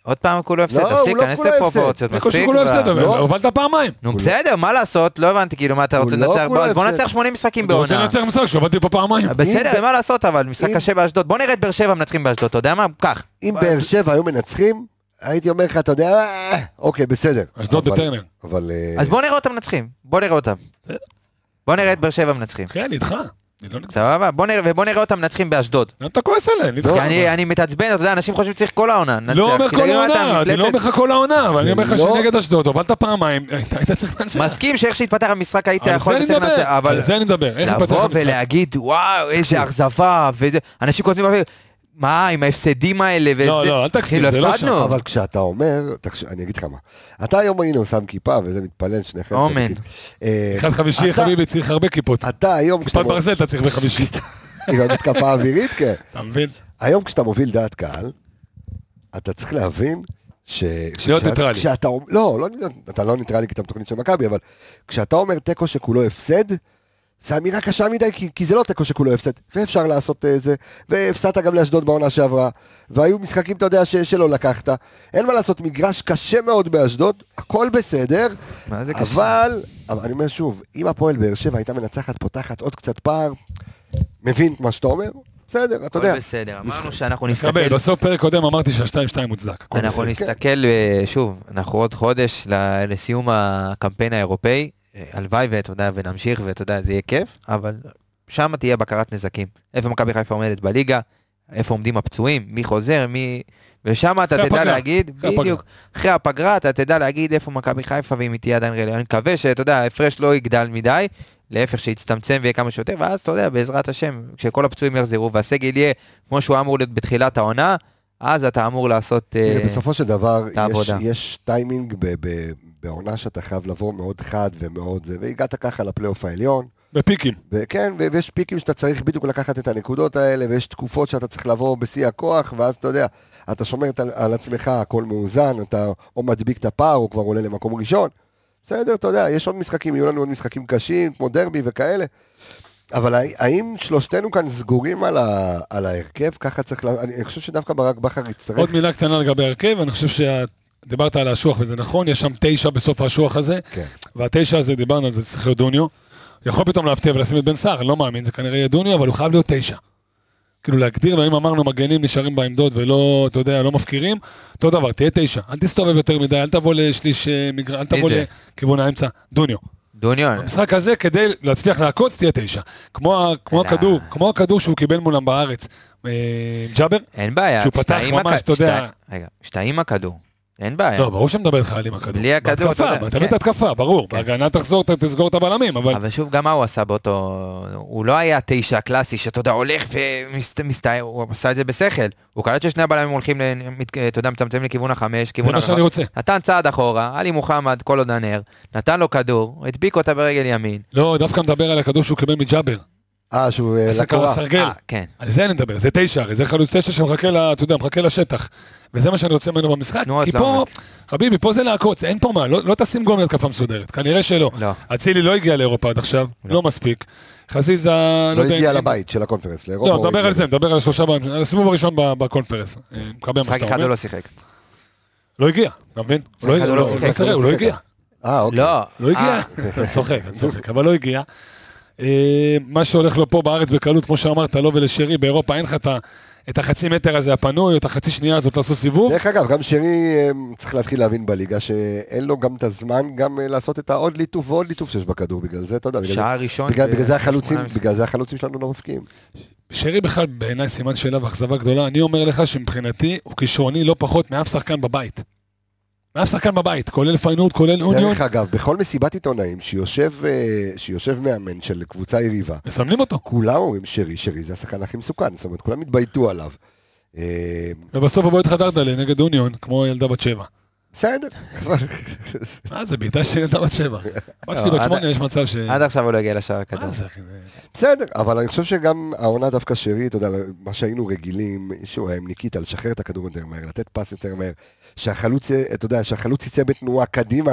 Speaker 3: עוד פעם כולו הפסד,
Speaker 1: לא,
Speaker 3: תפסיק,
Speaker 1: לא
Speaker 3: כנס. לפרופורציות,
Speaker 2: תיקו
Speaker 3: מספיק.
Speaker 2: שכולו
Speaker 3: כבר.
Speaker 2: הפסד, אבל
Speaker 1: לא.
Speaker 2: הובלת פעמיים.
Speaker 3: נו בסדר, מה לעשות? לא הבנתי, כאילו, מה אתה רוצה
Speaker 1: לא
Speaker 3: לנצח? בוא-. ננצח 80 משחקים
Speaker 2: אתה רוצה
Speaker 3: בעונה.
Speaker 2: לנצח משחק שהובלתי פה פעמיים.
Speaker 3: בסדר, מה לעשות, אבל משחק קשה באשדוד. בוא נראה את באר שבע מנצחים באשדוד, אתה יודע מה? קח.
Speaker 1: אם באר שבע היו מנצחים, הייתי אומר לך, אתה יודע, אה, אוקיי, בסדר.
Speaker 2: אשדוד בטרנר.
Speaker 1: אבל... אה,
Speaker 3: אז בוא נראה אותם מנצחים. בוא נראה אותם. בוא נראה את באר שבע מנצחים.
Speaker 2: אחי, אני איתך. לא.
Speaker 3: סבבה? בוא נראה, ובוא נראה אותם מנצחים באשדוד.
Speaker 2: למה אתה כועס עליהם? אני איתך.
Speaker 3: כי אני- אני מתעצבן, אתה יודע, אנשים חושבים שצריך כל העונה. לנצח.
Speaker 2: לא אומר כל העונה, אני לא אומר? לך כל העונה, אבל אני אומר לך
Speaker 1: לא-
Speaker 2: שנגד אשדוד, הובלת פעמיים, היית צריך לנצח.
Speaker 3: מסכים שאיך שהתפתח המשחק היית יכול לצאת לנצח, אבל
Speaker 2: על זה אני מדבר. איך
Speaker 3: לבוא
Speaker 2: המשחק?
Speaker 3: ולהגיד, וואו, איזה אכזבה, וזה, אנשים כותבים, מה, עם ההפסדים האלה, וזה,
Speaker 2: לא, לא, אל תגזים,
Speaker 3: כאילו,
Speaker 2: זה לא. שם.
Speaker 1: אבל כשאתה אומר, אני אגיד לך מה, אתה היום הנה הוא שם כיפה וזה מתפלל שניכם. אמן. אה,
Speaker 2: אחד חמישי, חביבי, צריך הרבה כיפות.
Speaker 1: אתה היום,
Speaker 2: כיפת ברזל אתה צריך בחמישי.
Speaker 1: עם המתקפה האווירית, כן.
Speaker 2: אתה מבין?
Speaker 1: היום כשאתה מוביל דעת קהל, אתה צריך להבין ש...
Speaker 2: להיות ניטרלי.
Speaker 1: כשאתה, לא, לא, אתה לא ניטרלי כי אתה בתוכנית של מכבי, אבל כשאתה אומר תיקו שכולו הפסד, זו אמירה קשה מדי, כי, כי זה לא תיקו שכולו הפסד, ואפשר לעשות אה, זה, והפסדת גם לאשדוד בעונה שעברה, והיו משחקים, אתה יודע, ש, שלא לקחת, אין מה לעשות, מגרש קשה מאוד באשדוד, הכל בסדר,
Speaker 3: מה זה קשה?
Speaker 1: אבל, אבל אני אומר שוב, אם הפועל באר שבע הייתה מנצחת, פותחת עוד קצת פער, מבין מה שאתה אומר? בסדר, אתה יודע.
Speaker 3: הכל בסדר, אמרנו שאנחנו נסתכל,
Speaker 2: מקבל, בסוף פרק קודם אמרתי שהשתיים שתיים מוצדק. הכל
Speaker 3: אנחנו
Speaker 2: בסדר.
Speaker 3: נסתכל, אה, שוב, אנחנו עוד חודש לסיום הקמפיין האירופאי, הלוואי ואתה יודע, ונמשיך ואתה יודע, זה יהיה כיף, אבל שם תהיה בקרת נזקים. איפה מכבי חיפה עומדת בליגה, איפה עומדים הפצועים, מי חוזר, מי... ושם אתה תדע
Speaker 2: הפגרה,
Speaker 3: להגיד,
Speaker 2: אחרי הפגרה.
Speaker 3: בדיוק, אחרי הפגרה אתה תדע להגיד איפה מכבי חיפה ואם היא תהיה עדיין רלוונטית. אני מקווה שאתה יודע, ההפרש לא יגדל מדי, להפך שיצטמצם ויהיה כמה שיותר, ואז אתה יודע, בעזרת השם, כשכל הפצועים יחזרו והסגל יהיה כמו שהוא אמור להיות בתחילת העונה, אז אתה אמור לעשות... אה,
Speaker 1: תראה, בסופו של דבר, יש,
Speaker 3: העבודה.
Speaker 1: יש טיימינג ב- ב- בעונה שאתה חייב לבוא מאוד חד ומאוד זה, והגעת ככה לפלייאוף העליון,
Speaker 2: בפיקים.
Speaker 1: וכן, ו- ויש פיקים שאתה צריך בדיוק לקחת את הנקודות האלה, ויש תקופות שאתה צריך לבוא בשיא הכוח, ואז אתה יודע, אתה שומר על עצמך, הכל מאוזן, אתה או מדביק את הפער, או כבר עולה למקום ראשון. בסדר, אתה יודע, יש עוד משחקים, יהיו לנו עוד משחקים קשים, כמו דרבי וכאלה. אבל הא- האם שלושתנו כאן סגורים על, ה, על ההרכב? ככה צריך, לה... אני חושב שדווקא ברק בכר יצטרך...
Speaker 2: עוד מילה קטנה לגבי ההרכב, אני חושב שדיברת על האשוח וזה נכון, יש שם תשע בסוף האשוח הזה,
Speaker 1: כן.
Speaker 2: והתשע הזה, דיברנו על זה, צריך להיות דוניו. יכול פתאום להפתיע ולשים את בן סער, אני לא מאמין, זה כנראה יהיה דוניו, אבל הוא חייב להיות תשע. כאילו להגדיר לו, אם אמרנו מגנים נשארים בעמדות ולא, אתה יודע, לא מפקירים, אותו דבר, תהיה תשע, אל תסתובב יותר מדי, אל תבוא לשליש אה, מגרש, אל תבוא? לכיוון האמצע, דוניו.
Speaker 3: דוניו,
Speaker 2: במשחק הזה, כדי להצליח לעקוץ, תהיה תשע. כמו, כמו הכדור, כמו הכדור שהוא קיבל מולם בארץ, אה, ג'אבר,
Speaker 3: אין בעיה.
Speaker 2: שהוא פתח ממש, אתה יודע-
Speaker 3: רגע, עם הכדור, אין בעיה.
Speaker 2: לא, ברור שמדבר איתך על עם הכדור.
Speaker 3: בלי הכדור,
Speaker 2: בהתקפה,
Speaker 3: אתה יודע,
Speaker 2: תמיד
Speaker 3: כן.
Speaker 2: התקפה, ברור.
Speaker 3: כן.
Speaker 2: בהגנה תחזור, תסגור את הבלמים, אבל...
Speaker 3: אבל שוב, גם מה הוא עשה באותו... הוא לא היה תשע הקלאסי, שאתה יודע, הולך ומסתער, הוא עשה את זה בשכל. הוא קלט ששני הבלמים הולכים, אתה יודע, מצמצמים לכיוון החמש,
Speaker 2: זה
Speaker 3: כיוון
Speaker 2: מה שאני. רוצה.
Speaker 3: נתן צעד אחורה, עלי מוחמד, כל עוד הנר, נתן לו כדור, הדביק אותה ברגל ימין.
Speaker 2: לא, דווקא מדבר על הכדור שהוא קיבל מג'אבר.
Speaker 1: אה, שהוא אה, לקורה.
Speaker 2: כמה סרגל.
Speaker 3: אה, כן.
Speaker 2: על זה אני מדבר, זה תשע, הרי זה חלוץ תשע שמחכה, אתה יודע, מחכה לשטח. וזה מה שאני רוצה ממנו במשחק.
Speaker 3: תנועות
Speaker 2: כי פה,
Speaker 3: לעומק.
Speaker 2: חביבי, פה זה לעקוץ, אין פה מה, לא לא תשים גול מהתקפה מסודרת, כנראה שלא.
Speaker 3: לא.
Speaker 2: אצילי לא הגיע לאירופה עד עכשיו,
Speaker 3: לא.
Speaker 2: לא מספיק. חזיזה,
Speaker 1: לא
Speaker 2: יודע
Speaker 1: הגיע
Speaker 2: אם-
Speaker 1: לבית של הקונפרנס, לאירופה.
Speaker 2: לא, מדבר
Speaker 1: הגיע.
Speaker 2: על זה, מדבר על השלושה, על הסיבוב הראשון ב- בקונפרנס. אה, מקבל מה
Speaker 3: משחק
Speaker 2: שאתה
Speaker 3: אחד
Speaker 2: אומר.
Speaker 3: הוא לא שיחק.
Speaker 2: לא הגיע, אתה מבין?
Speaker 3: משחק
Speaker 2: לא
Speaker 3: אחד
Speaker 2: הגיע,
Speaker 3: הוא לא
Speaker 2: לא,
Speaker 3: שיחק,
Speaker 2: לא
Speaker 1: הוא
Speaker 2: סירב,
Speaker 1: לא
Speaker 2: הוא לא. הגיע.
Speaker 1: אה, אוקיי.
Speaker 3: לא.
Speaker 2: לא הגיע, אני צוחק, אני צוחק, אבל לא הגיע. אה, מה שהולך לו פה בארץ בקלות, כמו שאמרת, לו ולשרי, באירופה אין לך את ה- את החצי מטר הזה הפנוי, או את החצי שנייה הזאת לעשות סיבוב.
Speaker 1: דרך אגב, גם שרי אה, צריך להתחיל להבין בליגה שאין לו גם את הזמן גם אה, לעשות את העוד ליטוף ועוד ליטוף שיש בכדור, בגלל זה, אתה יודע,
Speaker 3: שעה ראשון.
Speaker 1: בגלל
Speaker 3: ו-
Speaker 1: בגלל זה החלוצים. בגלל זה החלוצים שלנו לא מפקיעים.
Speaker 2: שרי בכלל בעיניי סימן שאלה ואכזבה גדולה. אני אומר לך שמבחינתי הוא כישרוני לא פחות מאף שחקן בבית. מאף שחקן בבית, כולל פיינורד, כולל אוניון,
Speaker 1: דרך אגב, בכל מסיבת עיתונאים שיושב אה, שיושב מאמן של קבוצה יריבה,
Speaker 2: מסמנים אותו.
Speaker 1: כולם אומרים שרי, שרי זה השחקן הכי מסוכן, זאת אומרת, כולם התבייתו עליו. אה,
Speaker 2: ובסוף הוא בועט לך דרדלה נגד אוניון, כמו ילדה בת שבע.
Speaker 1: בסדר,
Speaker 2: מה זה, בעיטה של ילדה בת שבע. רק שלי
Speaker 3: לא,
Speaker 2: בת
Speaker 3: עד-
Speaker 2: שמונה, יש מצב ש...
Speaker 3: עד עכשיו הוא לא הגיע לשער?
Speaker 2: זה-
Speaker 1: בסדר, אבל אני חושב שגם העונה דווקא שרי, אתה יודע, מה שהיינו רגילים, שהוא היה עם ניקיטה, לשחרר את הכדור יותר מהר, לתת פס יותר מהר, שהחלוץ, אתה יודע, שהחלוץ יצא בתנועה קדימה,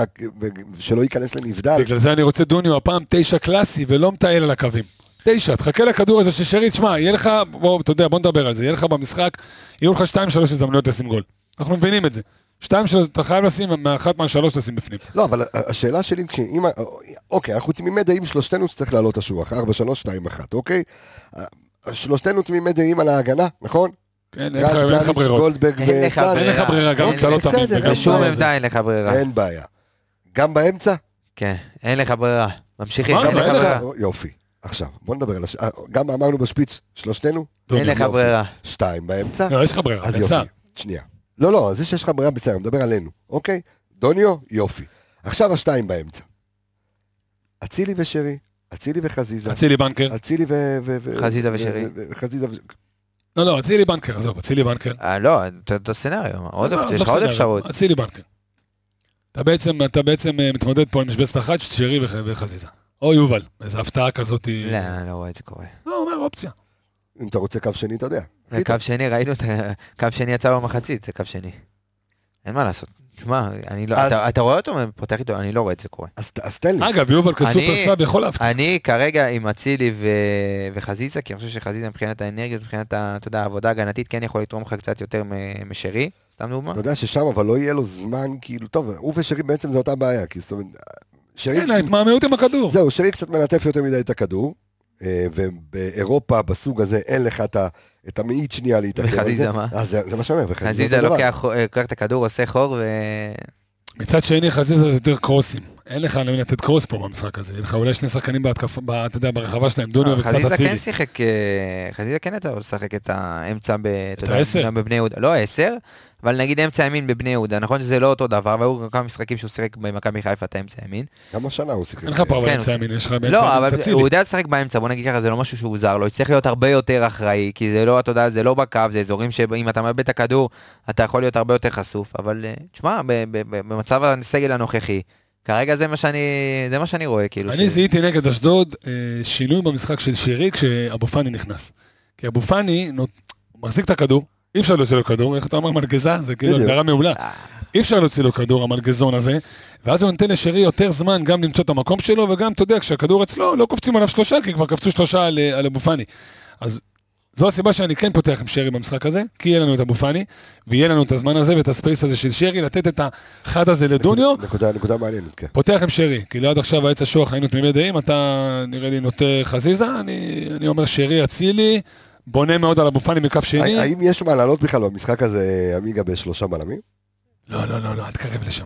Speaker 1: שלא ייכנס לנבדל.
Speaker 2: בגלל זה אני רוצה דוניו הפעם תשע קלאסי ולא מטייל על הקווים. תשע, תחכה לכדור הזה של שרי, תשמע, יהיה לך, בוא, אתה יודע, בוא נדבר על זה, יהיה לך במשחק, יהיו לך שתיים שלוש הזדמנויות לשים גול. אנחנו מבינים את זה. שתיים שלוש, אתה חייב לשים, מאחת מהשלוש לשים בפנים.
Speaker 1: לא, אבל השאלה שלי, כשאם, אוקיי, אנחנו תמימי דעים שלושתנו שצריך לעלות השוח, 4, 3, 2, 1, אוקיי? שלושתנו תמימי דעים על ההגנה, נכון?
Speaker 2: אין לך- ברירות.
Speaker 3: אין לך
Speaker 2: ברירה, גם אתה לא תמיד.
Speaker 3: בשום. עמדה אין לך ברירה.
Speaker 1: אין בעיה. גם באמצע?
Speaker 3: כן, אין לך ברירה. ממשיכים, אין לך ברירה.
Speaker 1: יופי. עכשיו, בוא נדבר על הש... אה, גם אמרנו בשפיץ, שלושתנו?
Speaker 3: אין. לך. ברירה.
Speaker 1: שתיים באמצע?
Speaker 2: לא, יש לך ברירה,
Speaker 1: אז. יופי, שנייה. לא, לא, זה שיש לך ברירה בסדר, אני מדבר עלינו, אוקיי? דוניו, יופי. עכשיו השתיים באמצע. אצילי ושרי, אצילי וחזיזה,
Speaker 2: אצילי בנקר.
Speaker 1: אצילי ו...
Speaker 3: חזיזה ושרי.
Speaker 1: חזיזה ו...
Speaker 2: לא, לא, אצילי בנקר, עזוב, אצילי בנקר.
Speaker 3: אה, לא, אותו סצנריו. יש לך עוד. אפשרות.
Speaker 2: אצילי בנקר. אתה בעצם, אתה בעצם אה, מתמודד פה עם משבצת אחת, שרי וח- וחזיזה. או יובל, איזו הפתעה כזאת.
Speaker 3: לא, אני לא רואה את זה קורה.
Speaker 2: לא, אומר אופציה.
Speaker 1: אם אתה רוצה קו שני, אתה יודע.
Speaker 3: קו שני, ראינו את ה... קו שני יצא במחצית, זה קו שני. אין מה לעשות. תשמע, אני לא...
Speaker 1: אז-
Speaker 3: אתה- אתה רואה אותו פותח איתו, אני לא רואה את זה קורה.
Speaker 1: אז אז תן לי.
Speaker 2: אגב, יובל כסופר
Speaker 3: אני-
Speaker 2: סאב יכול להפתיע.
Speaker 3: אני כרגע עם אצילי ו- וחזיזה, כי אני חושב שחזיזה מבחינת האנרגיות, מבחינת, ה- אתה יודע, העבודה ההגנתית, כן יכול לתרום לך קצת יותר משרי, סתם דוגמה.
Speaker 1: אתה יודע ששם אבל לא יהיה לו זמן, כאילו, טוב, הוא ושרי בעצם זו אותה בעיה, כי זאת אומרת, שרי,
Speaker 2: כן, ההתמהמהות עם הכדור.
Speaker 1: זהו, שרי קצת מלטף יותר מדי את הכדור, ובאירופה בסוג הזה אין לך את ה- את המאית שנייה להתעכב על זה.
Speaker 3: וחזיזה, מה?
Speaker 1: אז זה זה מה שאני אומר, וחזיזה דבר.
Speaker 3: לוקח אה, לוקח את הכדור, עושה חור, ו...
Speaker 2: מצד שני, חזיזה זה יותר קרוסים. אין לך למי לתת קרוס פה במשחק הזה. יהיה לך אולי שני שחקנים בהתקפה, אתה יודע, ברחבה שלהם, דוניו וקצת
Speaker 3: חזיזה
Speaker 2: אצילי.
Speaker 3: כן שיחק, אה, חזיזה כן יצא לו לשחק את האמצע, יודע,
Speaker 2: העשר.
Speaker 3: בבני יהודה, לא עשר, אבל נגיד אמצע ימין בבני יהודה, נכון שזה לא אותו דבר, והיו כמה משחקים שהוא שיחק במכבי חיפה את האמצע ימין.
Speaker 1: גם השנה הוא שיחק.
Speaker 2: אין לך פה אבל
Speaker 3: כן,
Speaker 2: אמצע ימין, יש לך באמצע
Speaker 3: לא,
Speaker 2: ימין
Speaker 3: אבל
Speaker 2: את אצילי.
Speaker 3: הוא יודע לשחק באמצע, בוא נגיד ככה, זה לא משהו שהוא זר לו, יצטרך להיות הרבה יותר אחראי, כי זה לא, אתה יודע, זה לא בקו, זה אזורים שאם אתה מאבד את הכדור, אתה יכול להיות הרבה יותר חשוף, אבל אה, תשמע, במצב הסגל הנוכחי, כרגע זה מה שאני, זה מה שאני רואה, כאילו.
Speaker 2: אני
Speaker 3: ש-
Speaker 2: זיהיתי נגד אשדוד אה, שינוי במשחק של שירי כשאבו פאני נכנס. כי אבו פאני נות- הוא מחזיק את הכדור, אי אפשר להוציא לו כדור, איך אתה אומר מלגזה? זה כאילו. הגדרה מעולה.
Speaker 3: אה,
Speaker 2: אי אפשר להוציא לו כדור, המלגזון הזה, ואז הוא נותן לשרי יותר זמן גם למצוא את המקום שלו, וגם, אתה יודע, כשהכדור אצלו, לא קופצים עליו שלושה, כי כבר קפצו שלושה על, על אבו פאני. אז זו הסיבה שאני כן פותח עם שרי במשחק הזה, כי יהיה לנו את אבו פאני, ויהיה לנו את הזמן הזה ואת הספייס הזה של שרי, לתת את האחד הזה לדוניו,
Speaker 1: נקודה, נקודה מעניינת, כן.
Speaker 2: פותח עם שרי, כי עד עכשיו העץ השוח היינו תמימי דעים, אתה נראה לי נוטה חזיזה, אני, אני אומר שרי אצילי, בונה מאוד על אבו פאני מכף שני.
Speaker 1: האם יש מה לעלות בכלל במשחק הזה, עמיגה בשלושה בלמים?
Speaker 2: לא, לא, לא, לא, אל תקרב לשם.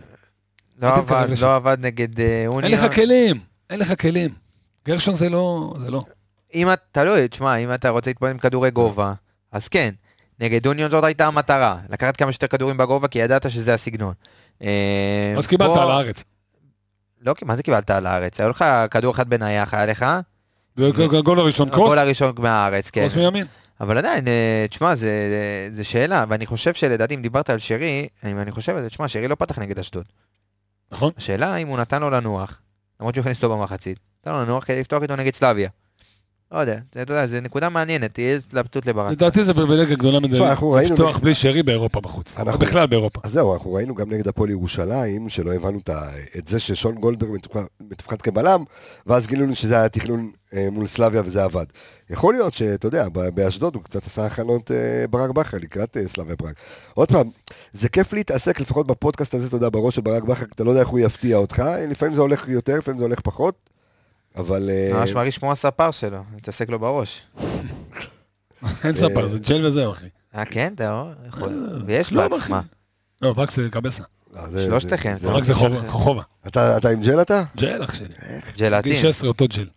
Speaker 3: לא עבד,
Speaker 2: לשם.
Speaker 3: לא עבד נגד אה,
Speaker 2: אין
Speaker 3: אוניון.
Speaker 2: לך כלים, אין לך כלים. גרשון זה לא, זה לא.
Speaker 3: אם אתה, תלוי, תשמע, אם אתה רוצה להתמודד עם כדורי גובה, אז כן. נגד אוניון זאת הייתה המטרה, לקחת כמה שיותר כדורים בגובה, כי ידעת שזה הסגנון. אה,
Speaker 2: אז קיבלת על הארץ.
Speaker 3: לא, מה זה קיבלת על הארץ? היה לך כדור אחד בנייח, היה לך,
Speaker 2: גול הראשון קרוס,
Speaker 3: הגול הראשון מהארץ, כן.
Speaker 2: קרוס מימין.
Speaker 3: אבל עדיין, אה, תשמע, זה, שאלה, ואני חושב שלדעתי, אם דיברת על שרי, אם אני חושב תשמע, שרי לא פתח נגד אשדוד.
Speaker 2: נכון?
Speaker 3: השאלה אם הוא נתן לו לנוח, למרות שהוא הכניס אותו במחצית, נתן לו לנוח כדי לפתוח איתו נגד סלאביה. לא יודע, אתה יודע, זו נקודה מעניינת, תהיה התלבטות לברק.
Speaker 2: לדעתי זה פריבילגיה גדולה מדי לפתוח בלי שרי באירופה בחוץ.
Speaker 1: אנחנו-
Speaker 2: בכלל באירופה.
Speaker 1: אז זהו, אנחנו ראינו גם נגד הפועל ירושלים, שלא הבנו את ה- את זה ששון גולדברג מתופקד- כבלם, ואז גילינו שזה היה תכנון אה, מול סלאביה וזה עבד. יכול להיות שאתה יודע, באשדוד הוא קצת עשה הכנות אה, ברק בכר לקראת אה, סלאביה פראג. עוד פעם, זה כיף להתעסק, לפחות בפודקאסט הזה, אתה יודע, בראש של ברק בכר, אתה לא יודע איך הוא יפתיע אותך, לפעמים זה הולך יותר, לפעמים זה הולך פחות, אבל... אה,
Speaker 3: ממש מרגיש כמו הספר שלו, מתעסק לו בראש.
Speaker 2: אין ספר, זה ג'ל וזהו, אחי.
Speaker 3: אה, כן, אתה רואה? יכול- ויש לו עצמה.
Speaker 2: לא, זה קבסה.
Speaker 1: אה, זה-
Speaker 3: שלושתכם,
Speaker 1: זה-
Speaker 3: אתה
Speaker 2: רק זה חובה-.
Speaker 1: אתה אתה עם ג'ל אתה?
Speaker 2: ג'ל, אח שלי.
Speaker 3: ג'לטין.
Speaker 2: גיל 16 אותו ג'ל.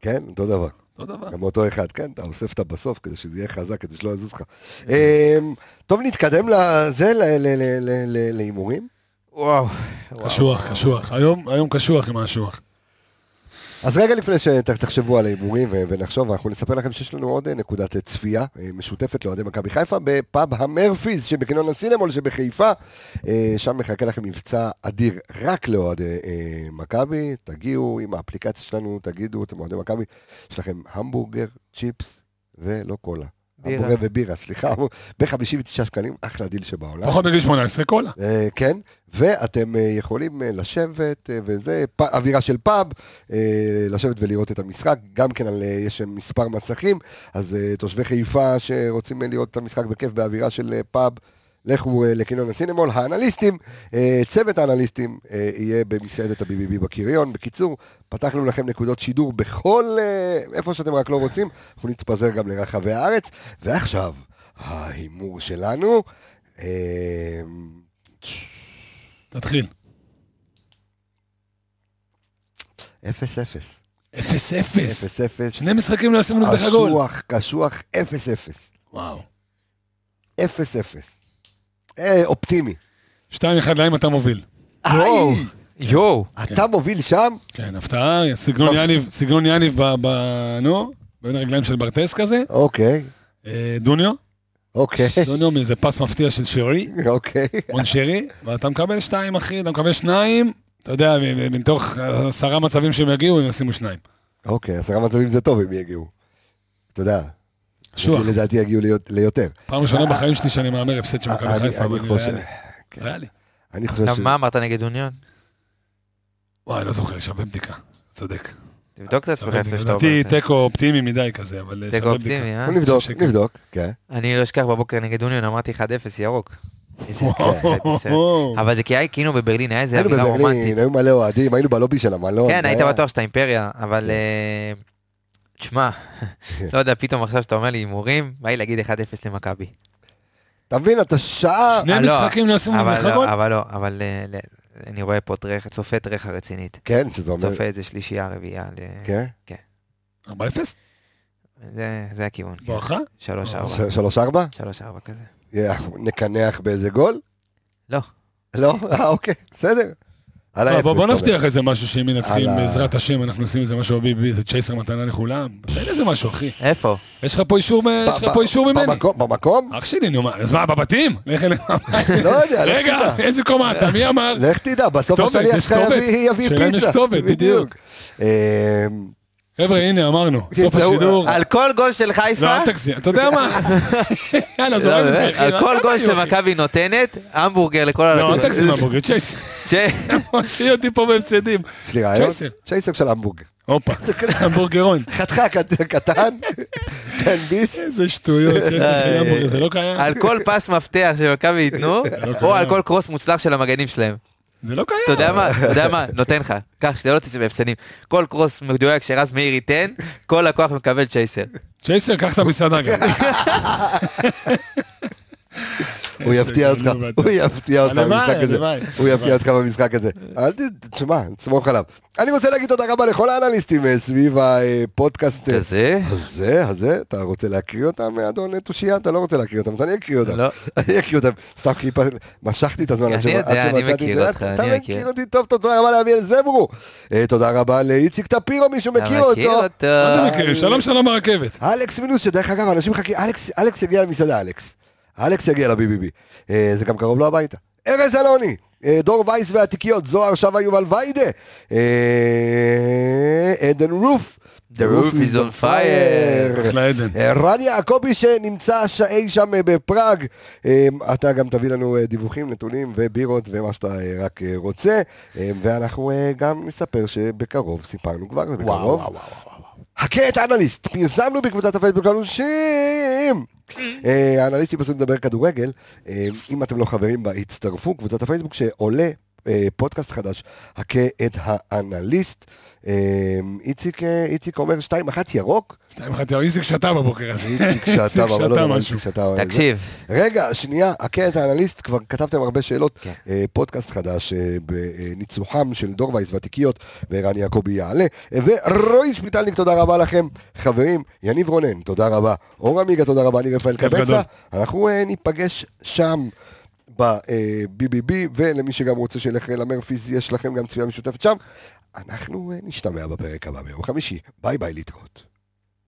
Speaker 1: כן, אותו דבר.
Speaker 2: אותו דבר.
Speaker 1: גם אותו אחד, כן, אתה אוסף אותה בסוף כדי שזה יהיה חזק, כדי שלא יזוז לך. אמ, טוב, נתקדם לזה, ל- ל- ל- ל- ל- להימורים.
Speaker 3: וואו.
Speaker 2: קשוח, קשוח. היום קשוח עם האשוח.
Speaker 1: אז רגע לפני שתחשבו על ההימורים ונחשוב, אנחנו נספר לכם שיש לנו עוד אה, נקודת אה, צפייה אה, משותפת לאוהדי מכבי חיפה בפאב המרפיז שבקניון הסינמול שבחיפה. שם מחכה לכם מבצע אדיר רק לאוהדי מכבי. תגיעו עם האפליקציה שלנו, תגידו, אתם אוהדי מכבי, יש לכם המבורגר, צ'יפס ולא קולה. המבורגר ובירה, סליחה, ב-59 שקלים, אחלה דיל שבעולם.
Speaker 2: פחות מגיל 18 קולה.
Speaker 1: אה, כן, ואתם אה, יכולים אה, לשבת, וזה אווירה של פאב, לשבת ולראות את המשחק, גם כן על, יש מספר מסכים, אז תושבי חיפה שרוצים לראות את המשחק בכיף באווירה של פאב, לכו אה, לקניון הסינמול, האנליסטים, אה, צוות האנליסטים אה, יהיה במסעדת ה-BBB בקריון. בקיצור, פתחנו לכם נקודות שידור בכל, איפה שאתם רק לא רוצים, אנחנו נתפזר גם לרחבי הארץ, ועכשיו, ההימור שלנו,
Speaker 2: תתחיל.
Speaker 1: אפס אפס.
Speaker 2: 0-0.
Speaker 1: אפס אפס.
Speaker 2: שני משחקים לא ישימו נגדך גול.
Speaker 1: קשוח, קשוח, אפס אפס.
Speaker 2: וואו.
Speaker 1: אפס אפס. אה, אופטימי.
Speaker 2: 2-1 להם אתה מוביל.
Speaker 3: יואו. יואו.
Speaker 1: אתה מוביל שם?
Speaker 2: כן, הפתעה, סגנון יניב, סגנון יניב ב... נו, בין הרגליים של ברטס כזה.
Speaker 1: אוקיי,
Speaker 2: אה, דוניו,
Speaker 1: אוקיי,
Speaker 2: דוניו מאיזה פס מפתיע של שרי,
Speaker 1: אוקיי.
Speaker 2: מונשרי, ואתה מקבל שתיים, אחי, אתה מקבל שניים, אתה יודע, מ- מ- מתוך עשרה מצבים שהם יגיעו, הם ישימו שניים.
Speaker 1: אוקיי, עשרה מצבים זה טוב אם יגיעו. אתה יודע.
Speaker 2: קשוח.
Speaker 1: לדעתי יגיעו ליותר.
Speaker 2: פעם ראשונה בחיים שלי שאני מהמר הפסד של מכבי
Speaker 1: אני-
Speaker 2: חיפה,
Speaker 1: אני
Speaker 2: אבל
Speaker 1: חושב-
Speaker 2: היה לי.
Speaker 1: כן.
Speaker 2: היה לי.
Speaker 1: אני חושב
Speaker 3: עכשיו,
Speaker 1: ש...
Speaker 3: מה אמרת נגד אוניון?
Speaker 2: וואי, לא זוכר, שווה בדיקה. צודק.
Speaker 3: תבדוק את עצמך איפה. שאתה אומר.
Speaker 2: לדעתי. תיקו אופטימי מדי כזה, אבל
Speaker 3: תיקו
Speaker 2: שווה בדיקה.
Speaker 3: אופטימי, אה?
Speaker 1: נבדוק. נבדוק, כן.
Speaker 3: אני לא אשכח בבוקר נגד אוניון, אמרתי 1-0 ירוק. אבל זה כי היינו בברלין, היה איזה
Speaker 1: היינו
Speaker 3: אווירה
Speaker 1: בברלין,
Speaker 3: רומנטית.
Speaker 1: היו מלא אוהדים, היינו בלובי של המלון.
Speaker 3: כן, היית
Speaker 1: היה-
Speaker 3: בטוח שאתה אימפריה, אבל... תשמע, לא יודע, פתאום עכשיו שאתה אומר לי הימורים, בא לי להגיד 1-0 למכבי.
Speaker 1: אתה מבין, אתה שעה...
Speaker 2: שני
Speaker 3: אה, לא,
Speaker 2: משחקים לא נגדך
Speaker 3: לא,
Speaker 2: גול?
Speaker 3: אבל לא, אבל אה, אני רואה פה טרח- צופה טרחה רצינית.
Speaker 1: כן, שזה אומר...
Speaker 3: צופה איזה שלישייה, רביעייה, ל-
Speaker 1: כן?
Speaker 2: 4-0?
Speaker 3: זה- הכיוון. כן.
Speaker 2: בואכה?
Speaker 3: 3-4.
Speaker 1: ש- שלוש ארבע?
Speaker 3: 3-4 כזה.
Speaker 1: נקנח באיזה גול?
Speaker 3: לא.
Speaker 1: לא? אה, אוקיי, בסדר. על
Speaker 2: לא,
Speaker 1: האפס.
Speaker 2: בוא נבטיח איזה משהו שאם מנצחים בעזרת השם אנחנו עושים איזה משהו ביבי, זה צ'ייסר מתנה לכולם. תן איזה משהו אחי.
Speaker 3: איפה?
Speaker 2: יש לך פה אישור מ-
Speaker 1: אומר.
Speaker 2: יש לך פה אישור
Speaker 1: ב-
Speaker 2: ממני.
Speaker 1: במקום-?
Speaker 2: אח שלי נו מה, אז מה בבתים? לך אליהם.
Speaker 1: לא יודע, לך
Speaker 2: רגע. איזה קומה אתה? מי אמר?
Speaker 1: לך תדע, בסוף השליח
Speaker 2: יש
Speaker 1: שלך. יביא יביא
Speaker 2: שלהם יש
Speaker 1: פיצה.
Speaker 2: כתובת, בדיוק. חבר'ה הנה אמרנו,
Speaker 1: כן,
Speaker 2: סוף השידור.
Speaker 3: על כל גול של
Speaker 2: לא
Speaker 3: חיפה,
Speaker 2: אל תגזים, אתה יודע מה? יאללה
Speaker 3: לא,
Speaker 2: זורם
Speaker 3: באמת,
Speaker 2: איתך, אחי.
Speaker 3: על כל גול? שמכבי נותנת, המבורגר לכל
Speaker 2: לא, אל. תגזים המבוגר, צ'ייסר. מוציא אותי פה בהפסדים.
Speaker 1: יש לי רעיון?
Speaker 2: צ'ייסר.
Speaker 1: צ'ייסר של המבורגר.
Speaker 2: הופה, המבורגרון.
Speaker 1: חתיכה קט- קטן, תן ביס.
Speaker 2: איזה שטויות, צ'ייסר של המבורגר, זה לא קיים.
Speaker 3: על כל פס מפתח שמכבי ייתנו,
Speaker 2: לא
Speaker 3: או על. כל קרוס מוצלח של המגנים שלהם.
Speaker 2: זה לא קיים.
Speaker 3: אתה יודע מה? אתה יודע מה? נותן לך. קח, שאתה לא תצא בהפסדים. כל קרוס מדויק שרז מאיר ייתן, כל לקוח מקבל צ'ייסר.
Speaker 2: צ'ייסר, קח את המסעדה גם.
Speaker 1: הוא יפתיע אותך. הוא יפתיע אותך במשחק הזה. הוא יפתיע אותך במשחק הזה. אל. תשמע, תסמוך עליו. אני רוצה להגיד תודה רבה לכל האנליסטים אה, סביב הפודקאסט אה,
Speaker 3: כזה?
Speaker 1: הזה, הזה. אתה רוצה להקריא אותם, אדון תושייה? אתה לא רוצה להקריא אותם, אז אני אקריא אותם.
Speaker 3: לא.
Speaker 1: אני אקריא אותם. סתם כי משכתי את הזמן עד
Speaker 3: אני יודע,
Speaker 1: עד
Speaker 3: אני
Speaker 1: שמצאתי
Speaker 3: מכיר
Speaker 1: את זה.
Speaker 3: אותך,
Speaker 1: אתה
Speaker 3: אני
Speaker 1: מכיר
Speaker 3: מכיר.
Speaker 1: אותי טוב, תודה רבה לאביאל זברו. אה, תודה רבה לאיציק טפירו, מישהו מכיר
Speaker 3: מכיר
Speaker 1: אותו?
Speaker 2: מה זה מכירים? שלום שלום ברכבת.
Speaker 1: אלכס מינוס, שדרך אגב, אנשים מחכים, אלכס, אלכס יגיע למסעדה, אלכס. אלכס יגיע לביביבי. אה, זה גם קרוב לו הביתה. ארז אלוני, דור וייס והתיקיות, זוהר שווה יובל ויידה, עדן רוף,
Speaker 3: The roof is on fire.
Speaker 2: אחלה עדן.
Speaker 1: רן יעקבי שנמצא אי שם בפראג, אתה גם תביא לנו דיווחים, נתונים ובירות ומה שאתה רק רוצה, ואנחנו גם נספר שבקרוב, סיפרנו כבר, בקרוב. וואו, וואו, וואו. חכה את האנליסט, פרסמנו בקבוצת הפייסבוק שלנו שם. האנליסטים פשוט לדבר כדורגל, אם אתם לא חברים בה, הצטרפו, קבוצת הפייסבוק שעולה פודקאסט חדש, הכה את האנליסט. איציק, איציק אומר 2-1 ירוק.
Speaker 2: 2-1 ירוק, איציק שתה בבוקר
Speaker 1: הזה. איציק שתה, אבל לא יודע איציק שתה.
Speaker 3: תקשיב.
Speaker 1: רגע, שנייה, את האנליסט, כבר כתבתם הרבה שאלות. פודקאסט חדש בניצוחם של דור וייס והתיקיות, וערן יעקבי יעלה. ורועי שפיטלניק, תודה רבה לכם. חברים, יניב רונן, תודה רבה. אור עמיגה, תודה רבה. אני רפאל קבסה. אנחנו ניפגש שם. ב-BBB, ולמי שגם רוצה שילך למרפיס, יש לכם גם צפייה משותפת שם. אנחנו נשתמע בפרק הבא ביום חמישי. ביי ביי להתראות.